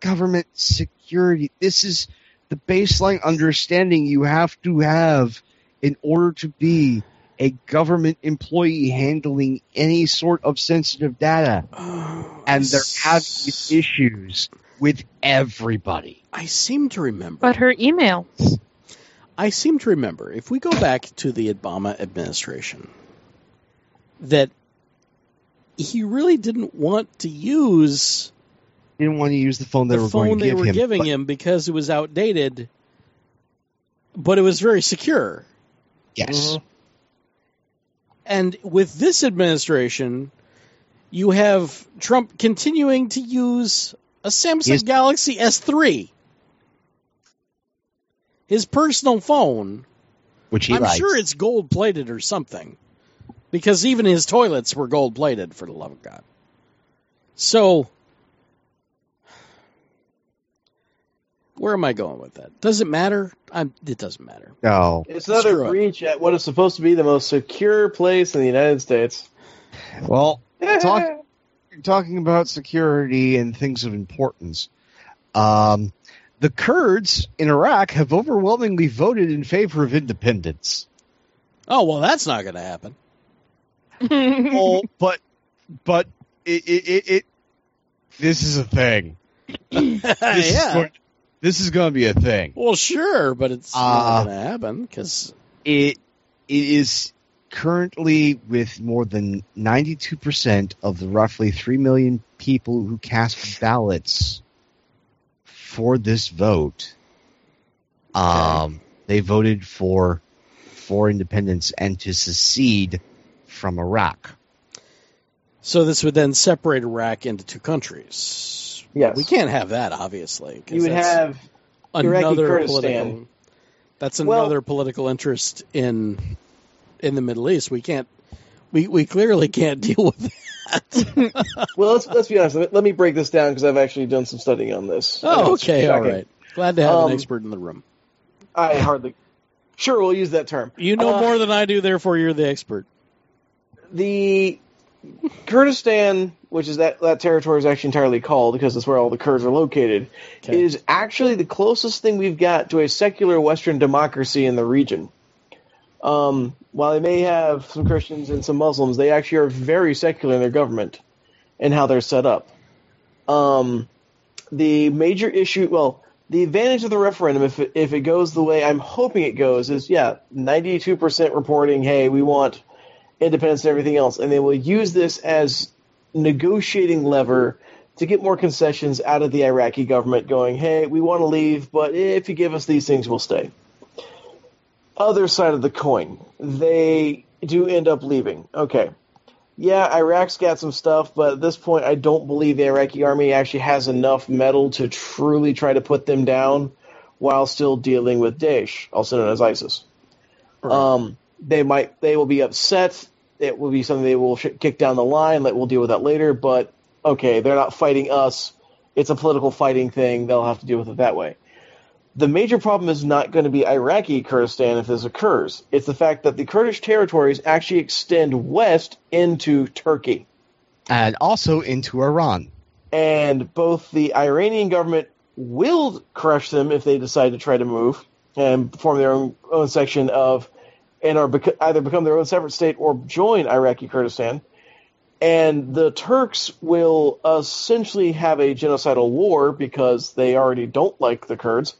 government security. This is the baseline understanding you have to have in order to be a government employee handling any sort of sensitive data. (sighs) And they're having issues with everybody. I seem to remember. but her email. I seem to remember, if we go back to the Obama administration, that he really didn't want to use They didn't want to use the phone they the were phone going to they give were him. giving but him because it was outdated, but it was very secure. Yes. Mm-hmm. And with this administration, you have Trump continuing to use a Samsung Yes. Galaxy S3. His personal phone. Which he I'm likes. sure it's gold plated or something. Because even his toilets were gold plated, for the love of God. So, where am I going with that? Does it matter? I'm, it doesn't matter. No. It's another Screw it. breach at what is supposed to be the most secure place in the United States. Well, (laughs) talk, talking about security and things of importance. Um, the Kurds in Iraq have overwhelmingly voted in favor of independence. Oh, well, that's not going to happen. (laughs) well, but but it it, it, it this is a thing. (laughs) This is yeah. going, this is going to be a thing. Well, sure, but it's Uh, not going to happen because It it is currently with more than 92% of the roughly 3 million people who cast ballots for this vote um they voted for for independence and to secede from Iraq. so this would then separate Iraq into two countries. Yes. We can't have that, Obviously, You would that's have another political. That's Well- another political interest in in the Middle East. We can't. We we clearly can't (laughs) deal with that. (laughs) well. Let's let's be honest. Let let me break this down because I've actually done some studying on this. Oh, okay, all right. Glad to have Um, an expert in the room. I hardly. Sure, we'll use that term. You know uh, more than I do, therefore you're the expert. the Kurdistan, which is that that territory is actually entirely called because it's where all the Kurds are located, Okay. is actually the closest thing we've got to a secular Western democracy in the region. Um, while they may have some Christians and some Muslims, they actually are very secular in their government and how they're set up. Um, the major issue, well, the advantage of the referendum, if it, if it goes the way I'm hoping it goes, is yeah, 92% reporting, hey, we want independence and everything else, and they will use this as negotiating lever to get more concessions out of the Iraqi government, going, hey, we want to leave, but if you give us these things, we'll stay. Other side of the coin, they do end up leaving. Okay. Yeah, Iraq's got some stuff, but at this point, I don't believe the Iraqi army actually has enough metal to truly try to put them down while still dealing with Daesh, also known as ISIS. Um, they might, they will be upset. It will be something they will sh- kick down the line. Like we'll deal with that later. But okay, they're not fighting us. It's a political fighting thing. They'll have to deal with it that way. The major problem is not going to be Iraqi Kurdistan if this occurs. It's the fact that the Kurdish territories actually extend west into Turkey. And also into Iran. And both the Iranian government will crush them if they decide to try to move and form their own, own section of, and are bec- either become their own separate state or join Iraqi Kurdistan. And the Turks will essentially have a genocidal war because they already don't like the Kurds.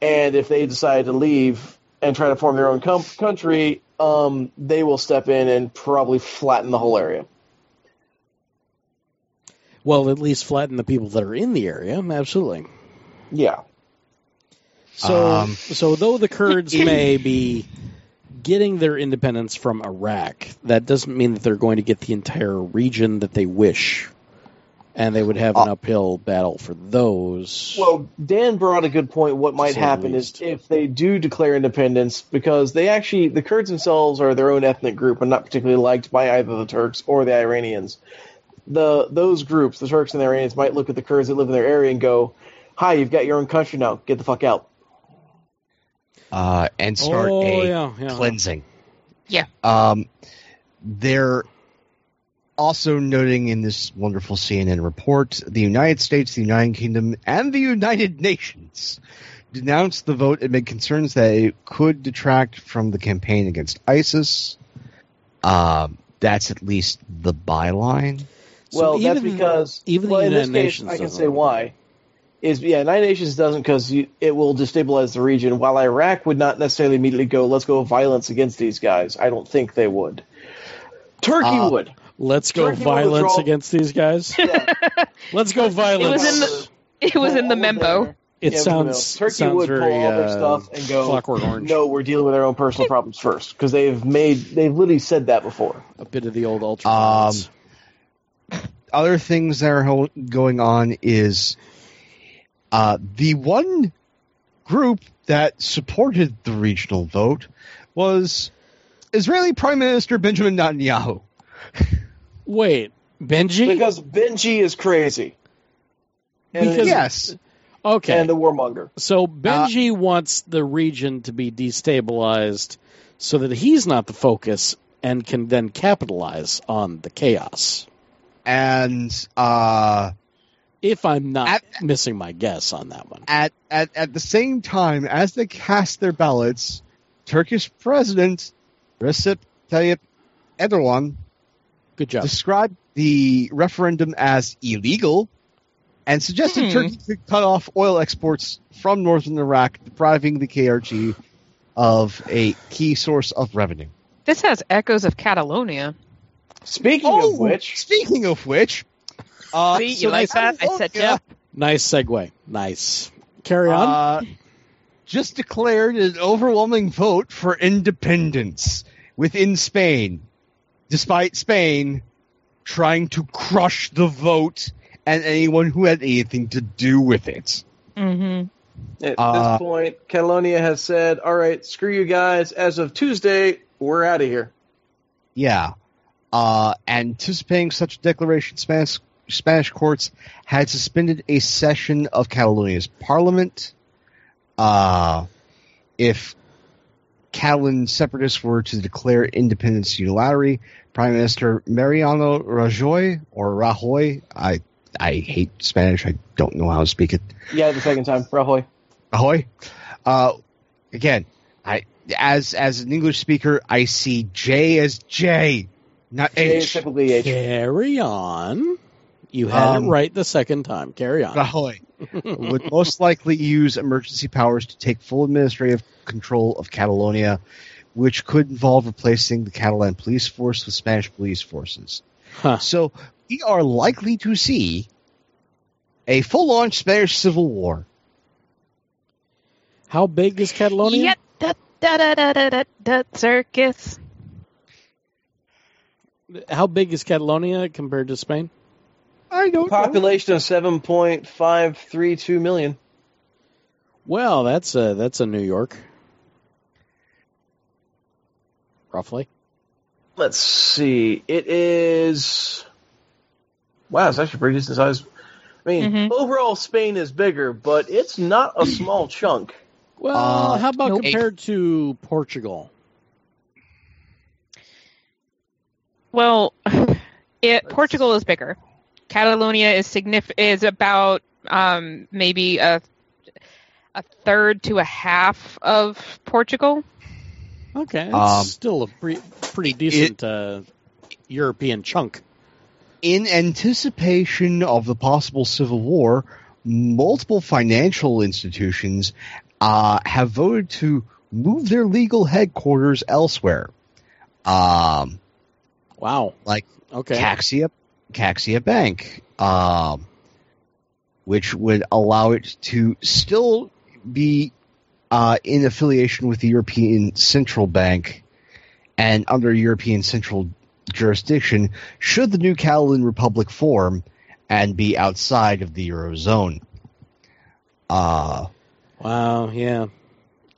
And if they decide to leave and try to form their own com- country, um, they will step in and probably flatten the whole area. Well, at least flatten the people that are in the area. Absolutely. Yeah. So, Um, so though the Kurds (laughs) may be getting their independence from Iraq, that doesn't mean that they're going to get the entire region that they wish, and they would have an Uh, uphill battle for those. Well, Dan brought a good point. What might Say the happen is if they do declare independence, because they actually, the Kurds themselves are their own ethnic group and not particularly liked by either the Turks or the Iranians. The those groups, the Turks and the Iranians, might look at the Kurds that live in their area and go, "Hi, you've got your own country now. Get the fuck out." Uh, and start oh a yeah, yeah. cleansing. Yeah. Um, they're also noting in this wonderful CNN report the United States, the United Kingdom, and the United Nations denounced the vote amid concerns that it could detract from the campaign against ISIS. Um, that's at least the byline. So well, that's because even the well, in this United case, Nations I can say like why. Is yeah, United Nations doesn't because it will destabilize the region. While Iraq would not necessarily immediately go, "Let's go violence against these guys." I don't think they would. Turkey Uh, would. Let's go Turkey will violence withdraw- against these guys. (laughs) Yeah. Let's go It violence. was in the it was in the memo. It Yeah, sounds Turkey sounds would very pull all their uh, stuff and go, Clockwork Orange. No, we're dealing with our own personal (laughs) problems first because they've made they've literally said that before. a bit of the old ultra. Um, other things that are going on is uh, the one group that supported the regional vote was Israeli Prime Minister Benjamin Netanyahu. (laughs) Wait, Benji? Because Benji is crazy. And, Because- yes, okay. and the warmonger. So Benji wants the region to be destabilized so that he's not the focus and can then capitalize on the chaos. and uh, If I'm not At- missing my guess on that one. at, at at the same time as they cast their ballots, Turkish President Recep Tayyip Erdogan Good job. described the referendum as illegal and suggested Hmm. Turkey could cut off oil exports from northern Iraq, depriving the KRG of a key source of revenue. This has echoes of Catalonia. Speaking Oh, of which, speaking of which, uh, See, so you like that? I set you up. Nice segue. Nice. Carry on. Uh, just declared an overwhelming vote for independence within Spain, despite Spain trying to crush the vote and anyone who had anything to do with it. Mm-hmm. at Uh, this point, Catalonia has said, "All right, screw you guys. As of Tuesday, we're out of here." Yeah. Uh, anticipating such a declaration, Spanish, Spanish courts had suspended a session of Catalonia's parliament. Uh, if Catalan separatists were to declare independence unilaterally, Prime Minister Mariano Rajoy, or Rajoy, I, I hate Spanish, I don't know how to speak it. Yeah, the second time, Rajoy. Ahoy. Uh, again, I as as an English speaker, I see J as J, not J is H. typically H. Carry on. You had Um, it right the second time. Carry on. Rajoy would most likely use emergency powers to take full administrative control of Catalonia, which could involve replacing the Catalan police force with Spanish police forces. Huh. So we are likely to see a full-on Spanish civil war. How big is Catalonia? Yeah, that Da da da da da da circus. How big is Catalonia compared to Spain? I don't Population of 7.532 million. Well, that's a that's a New York, roughly. Let's see. It is. Wow, it's actually pretty decent size. I mean, Mhm. overall, Spain is bigger, but it's not a small chunk. Well, Uh, how about nope. compared to Portugal? Well, (laughs) it Portugal is bigger. Catalonia is signif- is about um, maybe a a third to a half of Portugal. Okay, that's Um, still a pretty, pretty decent uh, European chunk. In anticipation of the possible civil war, multiple financial institutions uh, have voted to move their legal headquarters elsewhere. Um, Wow. Like, okay. Caixa, Caixa Bank, um, which would allow it to still be uh, in affiliation with the European Central Bank and under European Central jurisdiction should the new Catalan Republic form and be outside of the Eurozone. Uh, Wow. Yeah.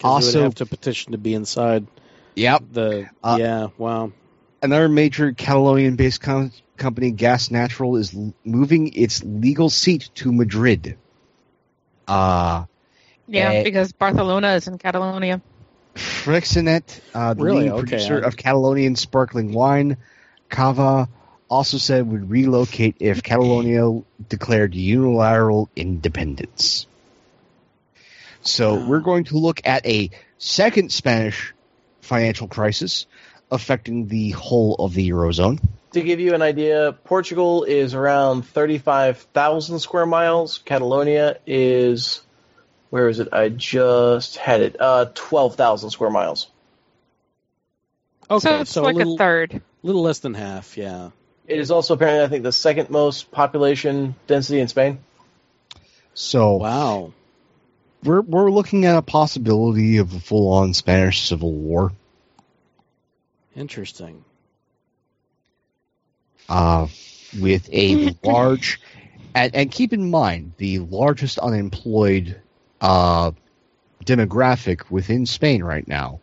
Also- have to petition to be inside yep. the. Uh, yeah. Wow. Another major Catalonian-based com- company, Gas Natural, is l- moving its legal seat to Madrid. Uh, Yeah, Eh. because Barcelona is in Catalonia. Freixenet, uh, the Really? leading Okay, producer I- of Catalonian sparkling wine, Cava, also said would relocate if Catalonia declared unilateral independence. So Wow. we're going to look at a second Spanish financial crisis affecting the whole of the Eurozone. To give you an idea, Portugal is around 35,000 square miles. Catalonia is, where is it? I just had it. Uh, 12,000 square miles. Okay. so it's like a little, a third. little less than half. Yeah. It is also apparently, I think, the second most population density in Spain. So Wow. we're we're looking at a possibility of a full on Spanish civil war. Interesting. uh, with a (laughs) large, and, and keep in mind the largest unemployed uh, demographic within Spain right now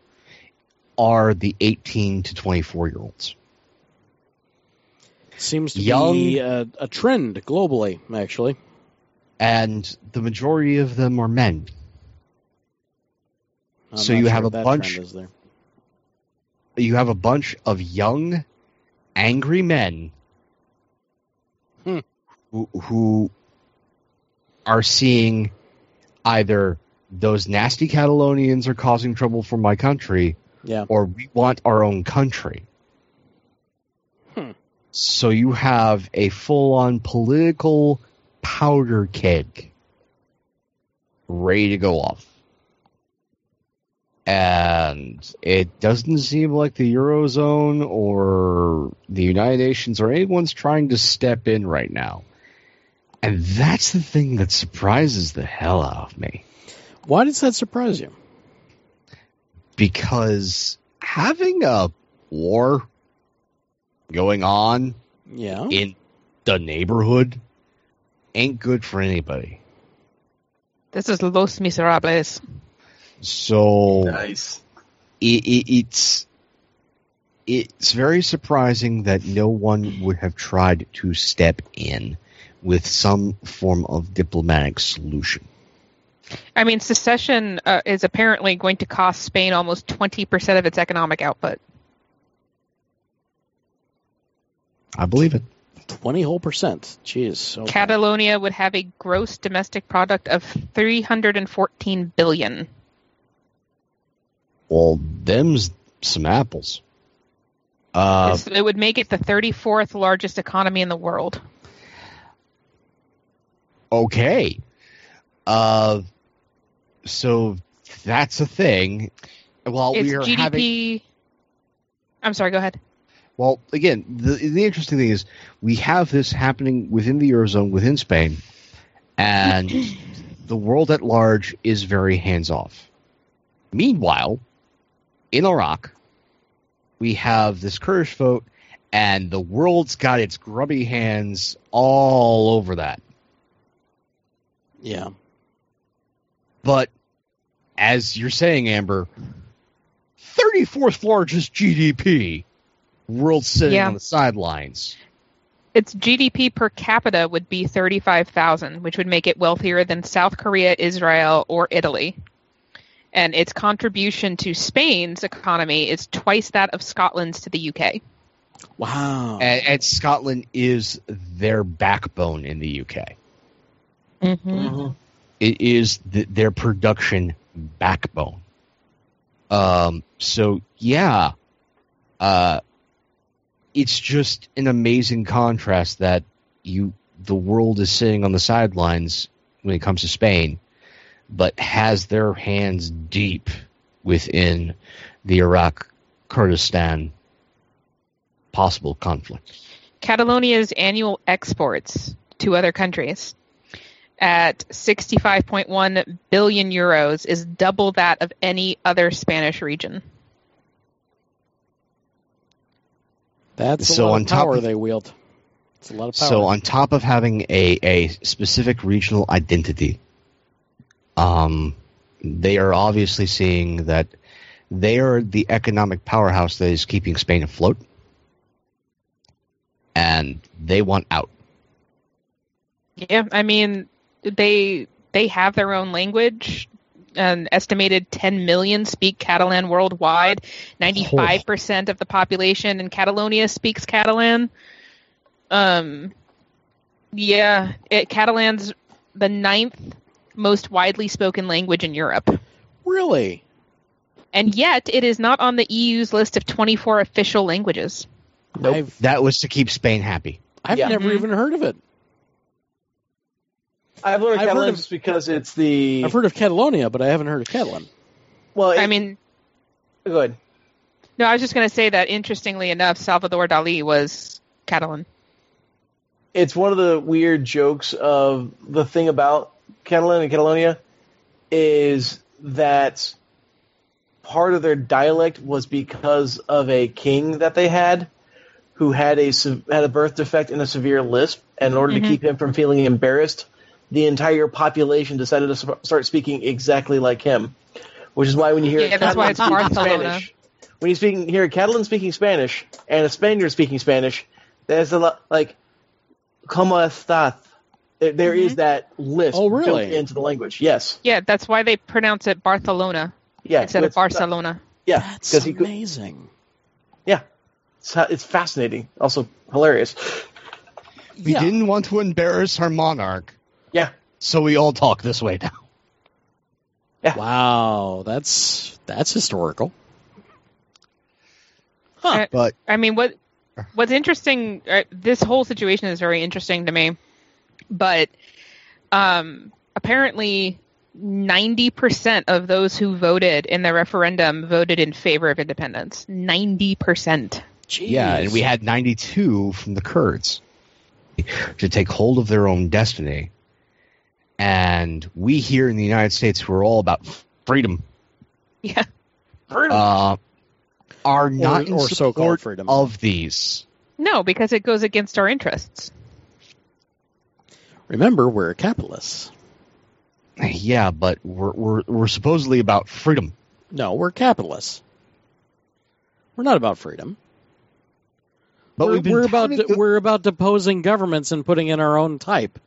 are the 18 to 24 year olds. Seems to Young- be a, a trend globally, actually. And the majority of them are men. I'm So you sure have a bunch- there. You have a bunch of young, angry men Hmm. who, who are seeing either those nasty Catalonians are causing trouble for my country, Yeah. or we want our own country. Hmm. So you have a full on political powder keg ready to go off. And it doesn't seem like the Eurozone or the United Nations or anyone's trying to step in right now. And that's the thing that surprises the hell out of me. Why does that surprise you? Because having a war going on Yeah. in the neighborhood ain't good for anybody. This is Los Miserables. So Nice. it, it, it's it's very surprising that no one would have tried to step in with some form of diplomatic solution. I mean, secession uh, is apparently going to cost Spain almost 20% of its economic output. I believe it. Twenty whole percent. Jeez. Okay. Catalonia would have a gross domestic product of 314 billion. Well, them's some apples. Uh, it would make it the 34th largest economy in the world. okay. Uh, so that's a thing. While its we are GDP. having I'm sorry. Go ahead. Well, again, the the interesting thing is we have this happening within the eurozone, within Spain, and (clears throat) the world at large is very hands off. Meanwhile, in Iraq. We have this Kurdish vote, and the world's got its grubby hands all over that. Yeah. But as you're saying, Amber, 34th largest GDP, world sitting Yeah. on the sidelines. Its GDP per capita would be 35,000, which would make it wealthier than South Korea, Israel, or Italy. And its contribution to Spain's economy is twice that of Scotland's to the UK. Wow. And, and Scotland is their backbone in the UK. Mm-hmm. It is th- their production backbone. Um, so yeah, uh, it's just an amazing contrast that you the world is sitting on the sidelines when it comes to Spain, but has their hands deep within the Iraq Kurdistan possible conflict. Catalonia's annual exports to other countries at 65.1 billion euros is double that of any other Spanish region. That's a So lot on of top power of- they wield. It's a lot of power. So on top of having a, a specific regional identity, um, they are obviously seeing that they are the economic powerhouse that is keeping Spain afloat, and they want out. Yeah, I mean they they have their own language. An estimated 10 million speak Catalan worldwide. 95% of the population in Catalonia speaks Catalan. Um, yeah, it, Catalan's the ninth most widely spoken language in Europe. really? And yet, it is not on the EU's list of 24 official languages. Nope. I've That was to keep Spain happy. I've Yeah. never Mhm. even heard of it. I've learned I've heard Catalan of- because it's the I've heard of Catalonia, but I haven't heard of Catalan. well. It, I mean, go ahead. no, I was just going to say that interestingly enough, Salvador Dali was Catalan. it's one of the weird jokes of the thing about Catalan and Catalonia is that part of their dialect was because of a king that they had who had a had a birth defect and a severe lisp and in order Mhm. to keep him from feeling embarrassed the entire population decided to start speaking exactly like him which is why when you hear Yeah, a that's why it's Catalan speaking Barcelona. Spanish when you speaking hear a Catalan speaking Spanish and a Spaniard speaking Spanish there's a lot like como estás there, there is that list Oh, really? built into the language yes Yeah, that's why they pronounce it Barcelona yeah instead of it's- Barcelona. yeah That's because he could amazing. yeah it's, it's fascinating also hilarious We Yeah. didn't want to embarrass our monarch, yeah so we all talk this way now. Yeah. Wow, that's that's historical. Huh. Uh, But I mean, what what's interesting? Uh, this whole situation is very interesting to me, but um, apparently, ninety percent of those who voted in the referendum voted in favor of independence. Ninety percent. Yeah, and we had 92 from the Kurds to take hold of their own destiny. And we here in the United States, who are all about freedom, Yeah. uh, are not in or so-called freedom. of these. No, because it goes against our interests. Remember, we're capitalists. Yeah, but we're, we're, we're supposedly about freedom. No, we're capitalists. We're not about freedom. But we're, we've been we're about touting the- we're about deposing governments and putting in our own type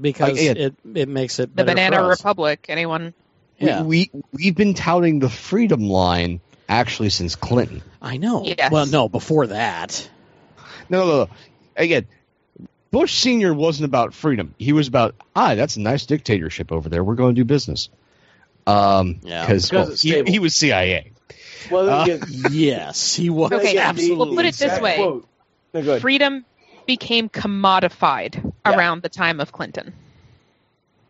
because Like, yeah. it it makes it The Banana for us. Republic. Anyone? Yeah, we, we, we've been touting the freedom line actually since Clinton. I know. Yes. Well, no, before that. No, no, no. Again, Bush Senior wasn't about freedom. He was about, ah, that's a nice dictatorship over there. We're going to do business. Um, Yeah. because Because it's he, he was CIA. well Uh, (laughs) yes, he was Okay, again, the absolutely. We'll put it this way. no. Freedom became commodified Yeah. around the time of Clinton.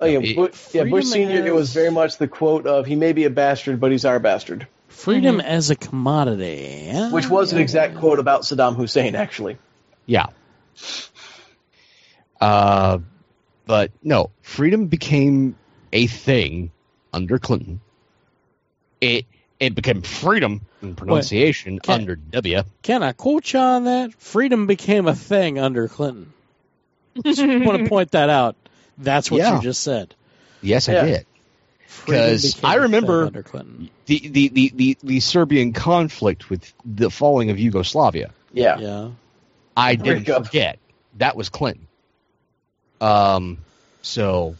Oh, yeah, It- Bush, yeah, Bush freedom Senior. It was very much the quote of "He may be a bastard, but he's our bastard," Freedom Mm-hmm. as a commodity, yeah, which was an exact quote about Saddam Hussein, actually. Yeah. Uh, but no, freedom became a thing under Clinton. It it became freedom in pronunciation Can- under W. Can I quote you on that? Freedom became a thing under Clinton. Just (laughs) want to point that out. That's what Yeah. you just said. Yes, I did. Because became I a thing remember- under Clinton. The, the, the, the, the Serbian conflict with the falling of Yugoslavia. Yeah. Yeah. I didn't Breakup. forget. That was Clinton. Um, so,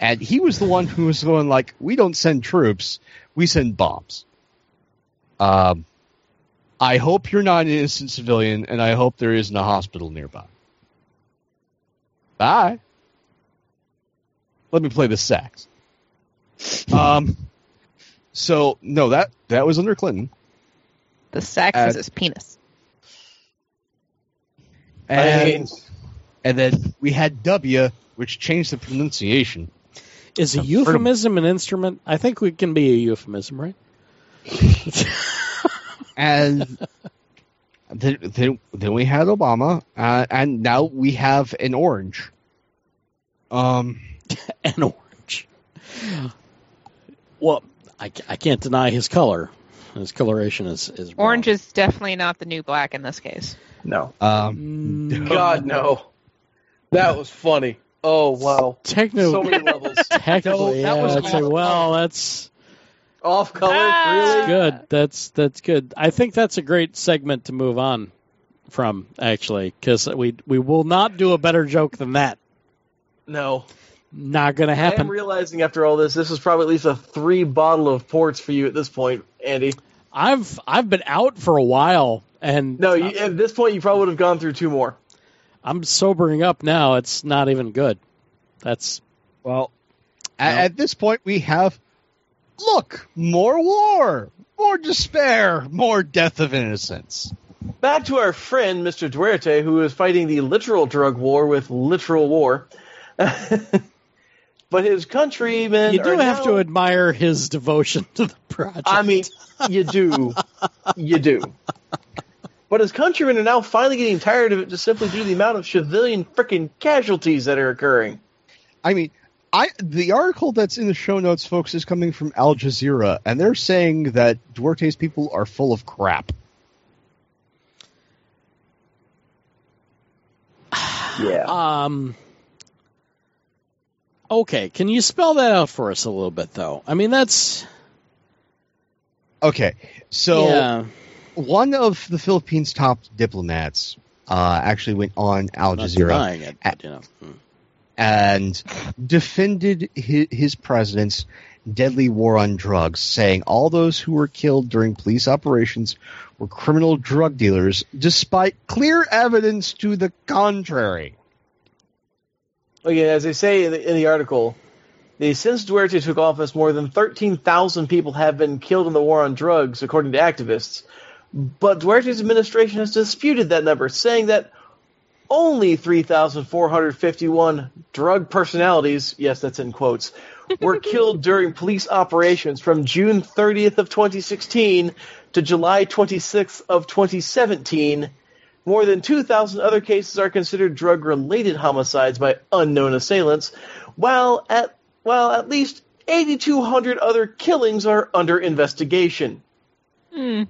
and he was the one who was going like, "We don't send troops, we send bombs." Um, I hope you're not an innocent civilian, and I hope there isn't a hospital nearby. Bye. Let me play the sax. Um, so no, that that was under Clinton. The sax is his penis. I And, mean, and then we had W, which changed the pronunciation. Is a I've heard of- euphemism an instrument? I think we can be a euphemism, right? (laughs) And then, then, then we had Obama, uh, and now we have an orange. Um, (laughs) An orange. Well, I, I can't deny his color. His coloration is, is wrong. Orange is definitely not the new black in this case. no. um, Mm, God, no. That was funny. Oh, wow. techno- So many levels. (laughs) technically, No, that yeah. was I'd say, well, that's Off color, Ah! really? good. That's that's good. I think that's a great segment to move on from, actually, because we we will not do a better joke than that. No. Not going to happen. I am realizing after all this, this is probably at least a three bottle of ports for you at this point, Andy. I've I've been out for a while, and No, you, at this point, you probably would have gone through two more. I'm sobering up now. It's not even good. That's well, No. at, at this point, we have look more war, more despair, more death of innocence. Back to our friend, Mr. Duterte, who is fighting the literal drug war with literal war. (laughs) but his countrymen. you do are have now- to admire his devotion to the project. I mean, you do. (laughs) you do. But his countrymen are now finally getting tired of it just simply due to the amount of civilian freaking casualties that are occurring. I mean, I the article that's in the show notes, folks, is coming from Al Jazeera, and they're saying that Duterte's people are full of crap. (sighs) Yeah. Um. Okay, can you spell that out for us a little bit, though? I mean, that's Okay, so yeah. One of the Philippines' top diplomats uh, actually went on Al Jazeera it, but, you know. mm. and defended his, his president's deadly war on drugs, saying all those who were killed during police operations were criminal drug dealers, despite clear evidence to the contrary. Again, as they say in the, in the article, the, since Duterte took office, more than 13,000 people have been killed in the war on drugs, according to activists. But Duterte's administration has disputed that number, saying that only 3,451 drug personalities, yes, that's in quotes, were (laughs) killed during police operations from June 30th of 2016 to July 26th of 2017. More than 2,000 other cases are considered drug-related homicides by unknown assailants, while at while at least 8,200 other killings are under investigation Hmm.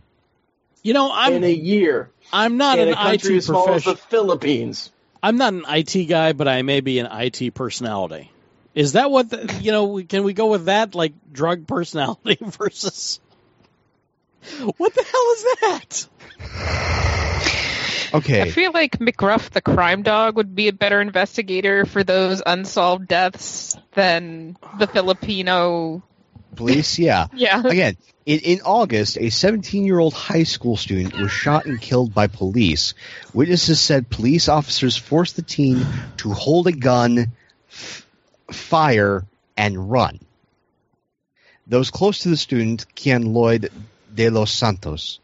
You know, I'm in a year I'm not in an a IT as small as the. Philippines. I'm not an IT guy, but I may be an IT personality. Is that what the, you know? Can we go with that, like drug personality (laughs) versus? What the hell is that? Okay, I feel like McGruff the crime dog would be a better investigator for those unsolved deaths than the Filipino. Police, (laughs) yeah. Yeah. Again, in, in August, a 17 year old high school student was shot and killed by police. Witnesses said police officers forced the teen to hold a gun, f- fire, and run. Those close to the student, Kian Lloyd de los Santos,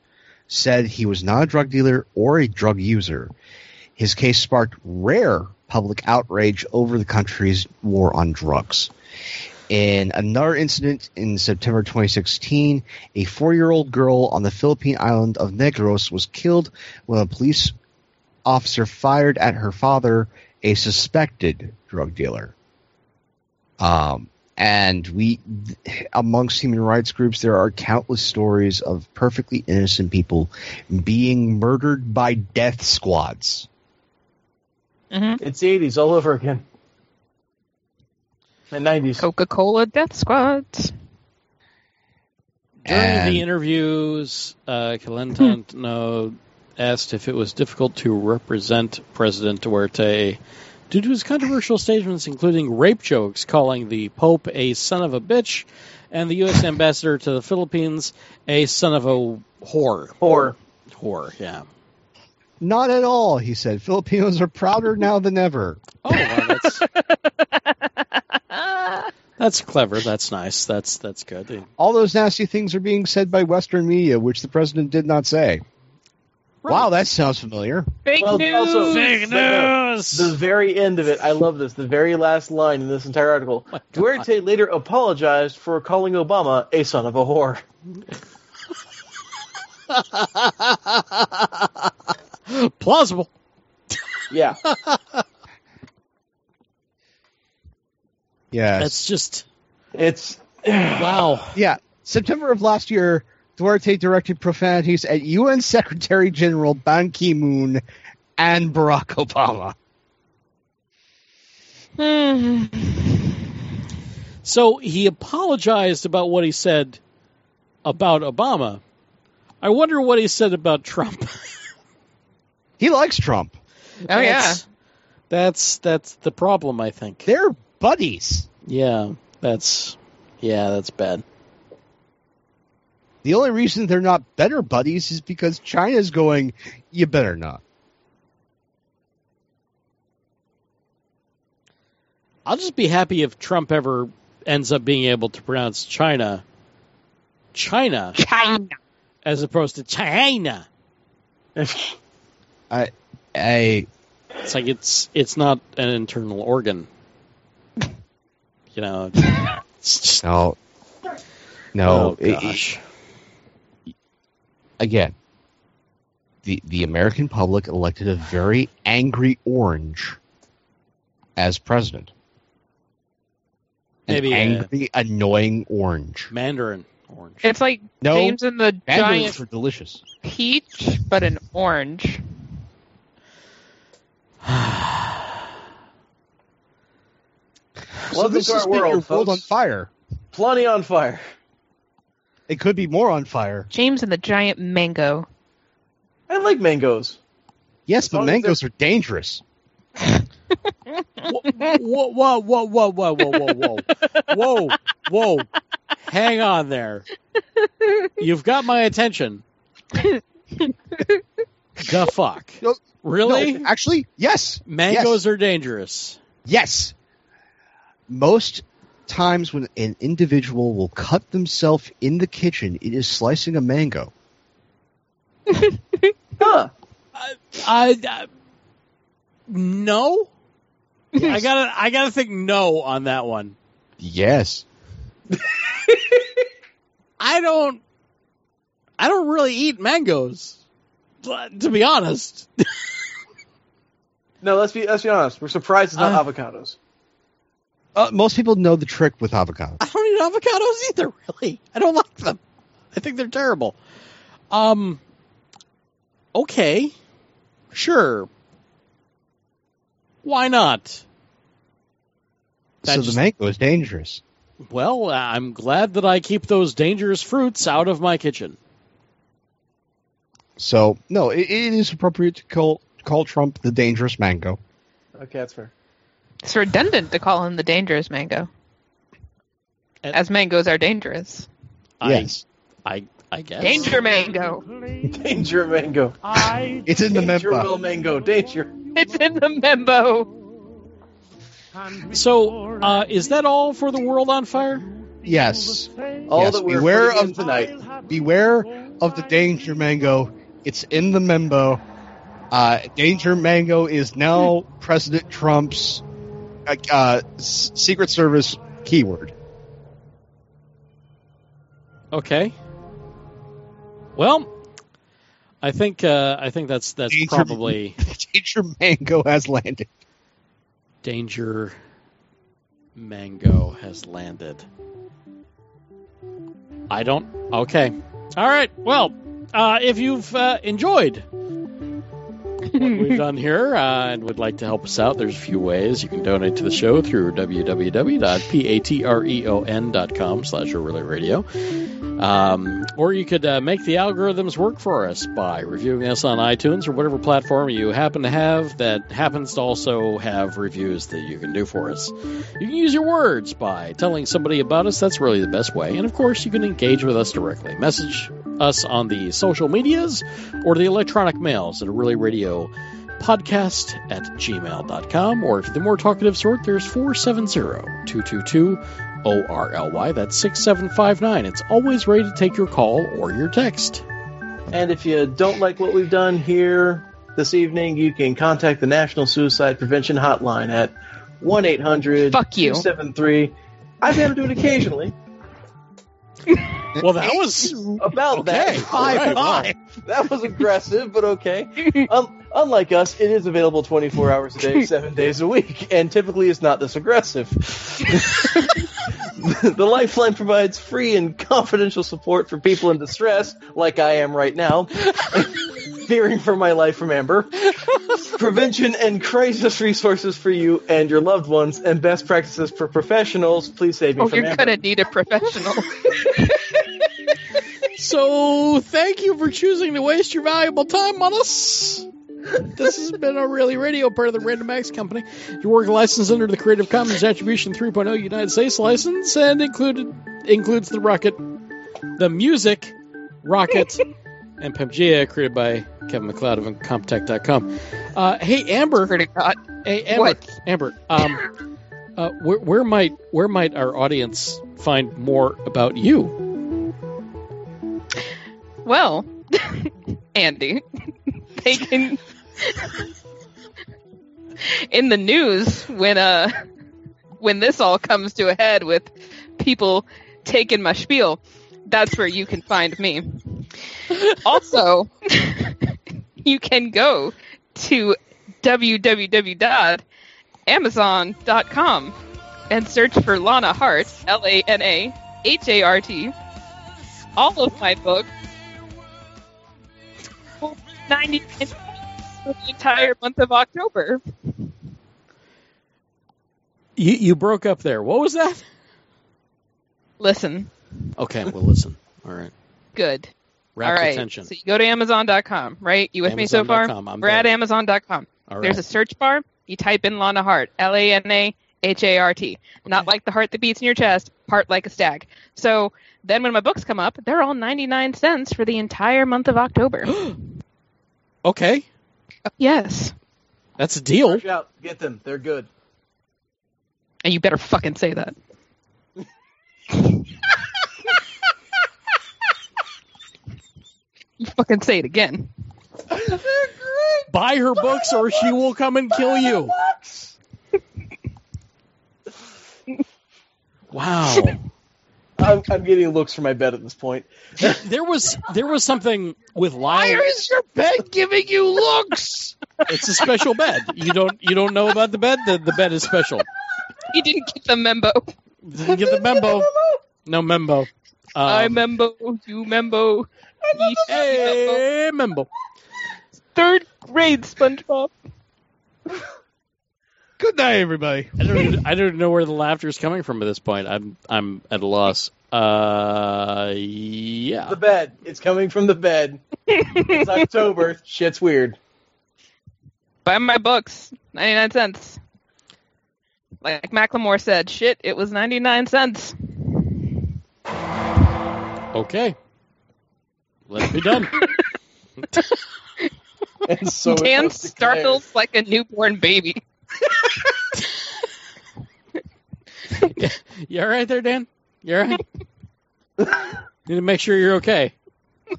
said he was not a drug dealer or a drug user. His case sparked rare public outrage over the country's war on drugs. In another incident in September 2016, a four year old girl on the Philippine island of Negros was killed when a police officer fired at her father, a suspected drug dealer. Um, and we, amongst human rights groups, there are countless stories of perfectly innocent people being murdered by death squads. hmm It's the 80s all over again. And 90s. Coca Cola Death Squads. During And- the interviews, uh, Cayetano asked if it was difficult to represent President Duterte due to his controversial statements, including rape jokes, calling the Pope a son of a bitch, and the U.S. ambassador to the Philippines a son of a whore. Or Whore, yeah. Not at all, he said. Filipinos are prouder now than ever. Oh, well, that's (laughs) that's clever. That's nice. That's that's good. All those nasty things are being said by Western media, which the president did not say. Wow, that sounds familiar. Fake Well, news. also- Fake No, news. the very end of it, I love this. The very last line in this entire article. Oh Duterte later apologized for calling Obama a son of a whore. (laughs) Plausible. Yeah. (laughs) Yes. That's just It's (sighs) wow. Yeah, September of last year, Duterte directed profanities at UN Secretary General Ban Ki moon and Barack Obama. (sighs) So he apologized about what he said about Obama. I wonder what he said about Trump. He likes Trump. Oh yeah. That's- That's that's the problem, I think. They're buddies. Yeah, that's yeah, that's bad. The only reason they're not better buddies is because China's going, you better not. I'll just be happy if Trump ever ends up being able to pronounce China China China. as opposed to China. I, I. It's like it's it's not an internal organ. You know, it's (laughs) just no, no. oh it- it- again, the the American public elected a very angry orange as president. An Maybe, uh, angry, annoying orange. Mandarin orange. It's like No, James and the mandarins giant were delicious. peach, but an orange. (sighs) (sighs) (sighs) So this to has our been your world, world on fire. plenty on fire. It could be more on fire. James and the giant mango. I like mangoes. Yes, As but mangoes are dangerous. (laughs) whoa, whoa, whoa, whoa, whoa, whoa, whoa, whoa, whoa, whoa! Hang on there. You've got my attention. the fuck? No, Really? No, actually, yes. Mangoes are dangerous. Yes. Most times when an individual will cut themselves in the kitchen, it is slicing a mango. (laughs) Huh. I, I no. (laughs) I gotta, I gotta think no on that one. Yes. (laughs) I don't, I don't really eat mangoes. To be honest, No, let's be let's be honest. We're surprised it's not Uh, avocados. Uh, most people know the trick with avocados. I don't eat avocados either. (laughs) Really, I don't like them. I think they're terrible. Um. Okay. Sure. Why not? That so just- the mango is dangerous. Well, I'm glad that I keep those dangerous fruits out of my kitchen. So no, it, it is appropriate to call call Trump the dangerous mango. Okay, that's fair. It's redundant to call him the dangerous mango. And- As mangoes are dangerous. Yes, I, I, I guess. Danger mango. Danger mango. I it's in the Danger member. will mango. Danger. It's in the membo. So, uh, is that all for the world on fire? Yes. All Yes, that we're beware of- tonight. Beware of the danger mango. It's in the membo. Uh, danger mango is now President Trump's uh, uh, Secret Service keyword. Okay. Well, I think uh, I think that's that's Danger- probably (laughs) danger mango has landed. danger mango has landed. I don't. Okay. All right. Well, uh, if you've uh, enjoyed we've done here uh, and would like to help us out, there's a few ways. You can donate to the show through www.patreon.com slash really radio. Um, or you could uh, make the algorithms work for us by reviewing us on iTunes or whatever platform you happen to have that happens to also have reviews that you can do for us. You can use your words by telling somebody about us. That's really the best way. And of course, you can engage with us directly. Message us on the social medias or the electronic mails at really radio podcast at gmail.com. Or if you're the more talkative sort, there's 470 222 ORLY. That's 6759. It's always ready to take your call or your text. And if you don't like what we've done here this evening, you can contact the National Suicide Prevention Hotline at 1 800 Fuck you. 273. I've had to do it occasionally. Well, that was About Okay, that. all right, wow. That was aggressive, but okay. Um, unlike us, it is available 24 hours a day, (laughs) seven days a week, and typically is not this aggressive. (laughs) the Lifeline provides free and confidential support for people in distress, like I am right now, (laughs) fearing for my life from Amber, prevention and crisis resources for you and your loved ones, and best practices for professionals. Please save me Oh, from you're gonna need a professional. So, thank you for choosing to waste your valuable time on us. This has been a really radio part of the Random Acts Company. Your work licensed under the Creative Commons Attribution 3.0 United States license and included includes the rocket, the music, rocket, (laughs) and Pamgaea created by Kevin MacLeod of Incompetech.com. Uh, hey Amber, hey Amber, What? Amber, um, uh, where, where might where might our audience find more about you? Well, (laughs) Andy, (laughs) they can. In the news, when uh, when this all comes to a head with people taking my spiel, that's where you can find me. Also, (laughs) you can go to www.amazon.com and search for Lana Hart, L A N A H A R T. All of my books 90 minutes for the entire month of October. You you broke up there. What was that? Listen, Okay, we'll listen. All right. good. Wrap All right. attention. So you go to Amazon.com, right? You with me so far? Amazon.com, I'm We're at there. Amazon.com. All right. There's a search bar. You type in Lana Hart, L A N A H A R T. Not like the heart that beats in your chest, heart like a stag. So then when my books come up, they're all 99 cents for the entire month of October. (gasps) okay, yes. that's a deal. Watch out. Get them. They're good. And you better fucking say that. you fucking say it again. Buy her books or she will come and kill you. Wow. I'm, I'm getting looks from my bed at this point. There was there was something with Lyle. is your bed giving you looks? It's a special bed. You don't you don't know about the bed. The, the bed is special. He didn't get the memo. Didn't get the membo. No membo. Um, I membo, you membo. Ye membo. Hey, membo. Third grade SpongeBob. Good night, everybody. I don't I don't know where the laughter is coming from at this point. I'm I'm at a loss. Uh, yeah. The bed. It's coming from the bed. It's October. (laughs) Shit's weird. Buy my books, 99 cents. Like Macklemore said, shit, it was 99 cents. Okay. Let's be done. (laughs) And so it Dan startles like a newborn baby. (laughs) you all right there, Dan? You all right? Need to make sure you're okay.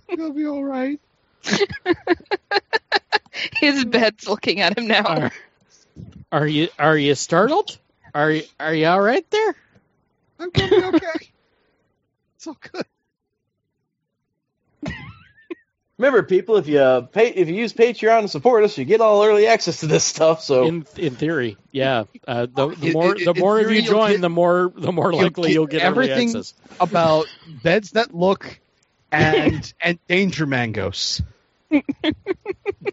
You'll be all right. (laughs) His bed's looking at him now. Are, are you are you startled? Are you are you all right there? I'm gonna be okay. it's all good. Remember, people, if you uh, pay, if you use Patreon to support us, you get all early access to this stuff. So In in theory, yeah. Uh, the, the more the more of you join, get- the more the more you'll likely get you'll get early everything- access. about (laughs) beds that look and and danger mangoes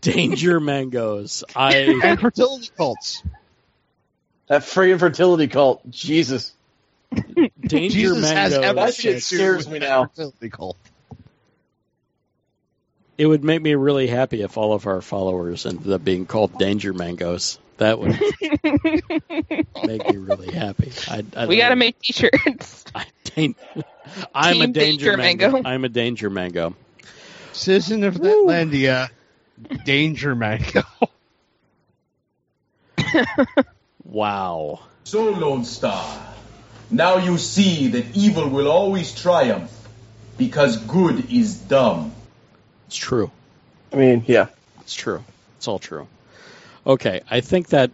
Danger mangoes. I and fertility cults. that free infertility cult, Jesus, danger Jesus has mangoes. That everything shit to scares me now. Fertility cult. It would make me really happy if all of our followers ended up being called danger mangoes. That would (laughs) make me really happy. I, I we got to make t-shirts. (laughs) I, dan- I'm a danger, Danger mango. Mango. I'm a danger mango. Citizen of Netlandia, danger mango. (laughs) Wow. So, Lone Star, now you see that evil will always triumph because good is dumb. It's true. I mean, yeah, It's true. It's all true. Okay, I think that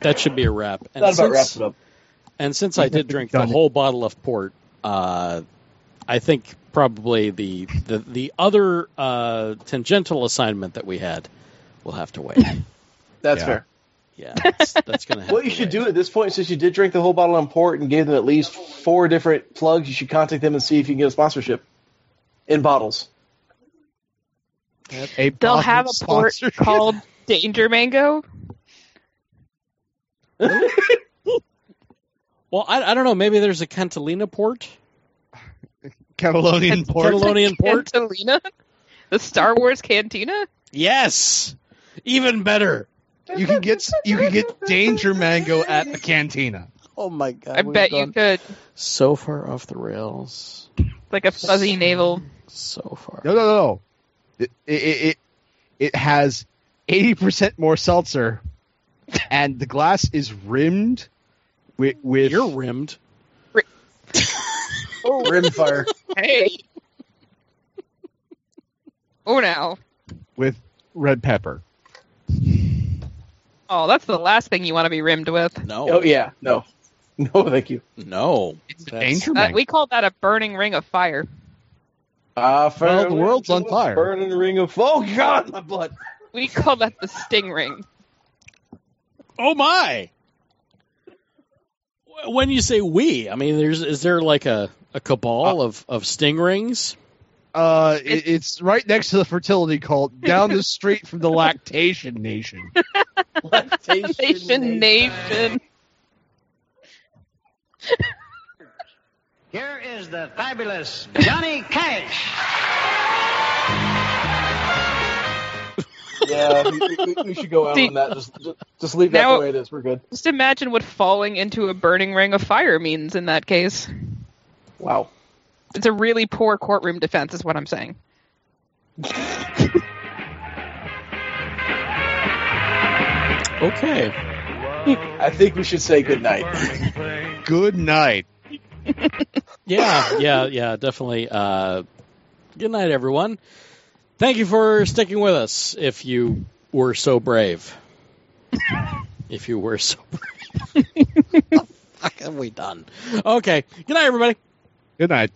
that should be a wrap. And that about since, wraps it up. And since I did drink the whole bottle of port, uh, I think probably the the, the other uh, tangential assignment that we had will have to wait. (laughs) That's Yeah. fair. Yeah, that's, that's going (laughs) to happen. What you should do at this point, since you did drink the whole bottle of port and gave them at least four different plugs, you should contact them and see if you can get a sponsorship in bottles. A They'll have a port (laughs) called Danger Mango. Well, I, I don't know. Maybe there's a Cantalina port. (laughs) Catalonian port. Catalonian port. Cantalina? The Star Wars Cantina? Yes, even better. You can get you can get danger mango at the cantina. Oh my god! I bet you could. So far off the rails. Like a fuzzy navel. So far. No, no, no. It it it, it has eighty percent more seltzer, and the glass is rimmed with with You're rimmed. (laughs) Rimfire. Hey. Oh, now. with red pepper. Oh, that's the last thing you want to be rimmed with. No. Oh yeah, no, (laughs) no, thank you. No. It's That's- danger Uh, we call that a burning ring of fire. Ah, Well, the world's on fire. Burning ring of oh god, my blood. We call that the sting ring. Oh my! When you say we, I mean, there's is there like a, a cabal of, of sting rings? Uh, it, it's right next to the fertility cult, down the street from the lactation nation. (laughs) Nation Nation. (laughs) Here is the fabulous Johnny Cash. Yeah, we, we, we should go out See- on that. Just, just, just leave that Now- the way it is. We're good. Just imagine what falling into a burning ring of fire means in that case. Wow. It's a really poor courtroom defense, is what I'm saying. Okay. I think we should say good night. Good night. Yeah, yeah, yeah, definitely. Uh, good night, everyone. Thank you for sticking with us. If you were so brave, (laughs) if you were so brave, what the fuck have we done? Okay. Good night, everybody. Good night.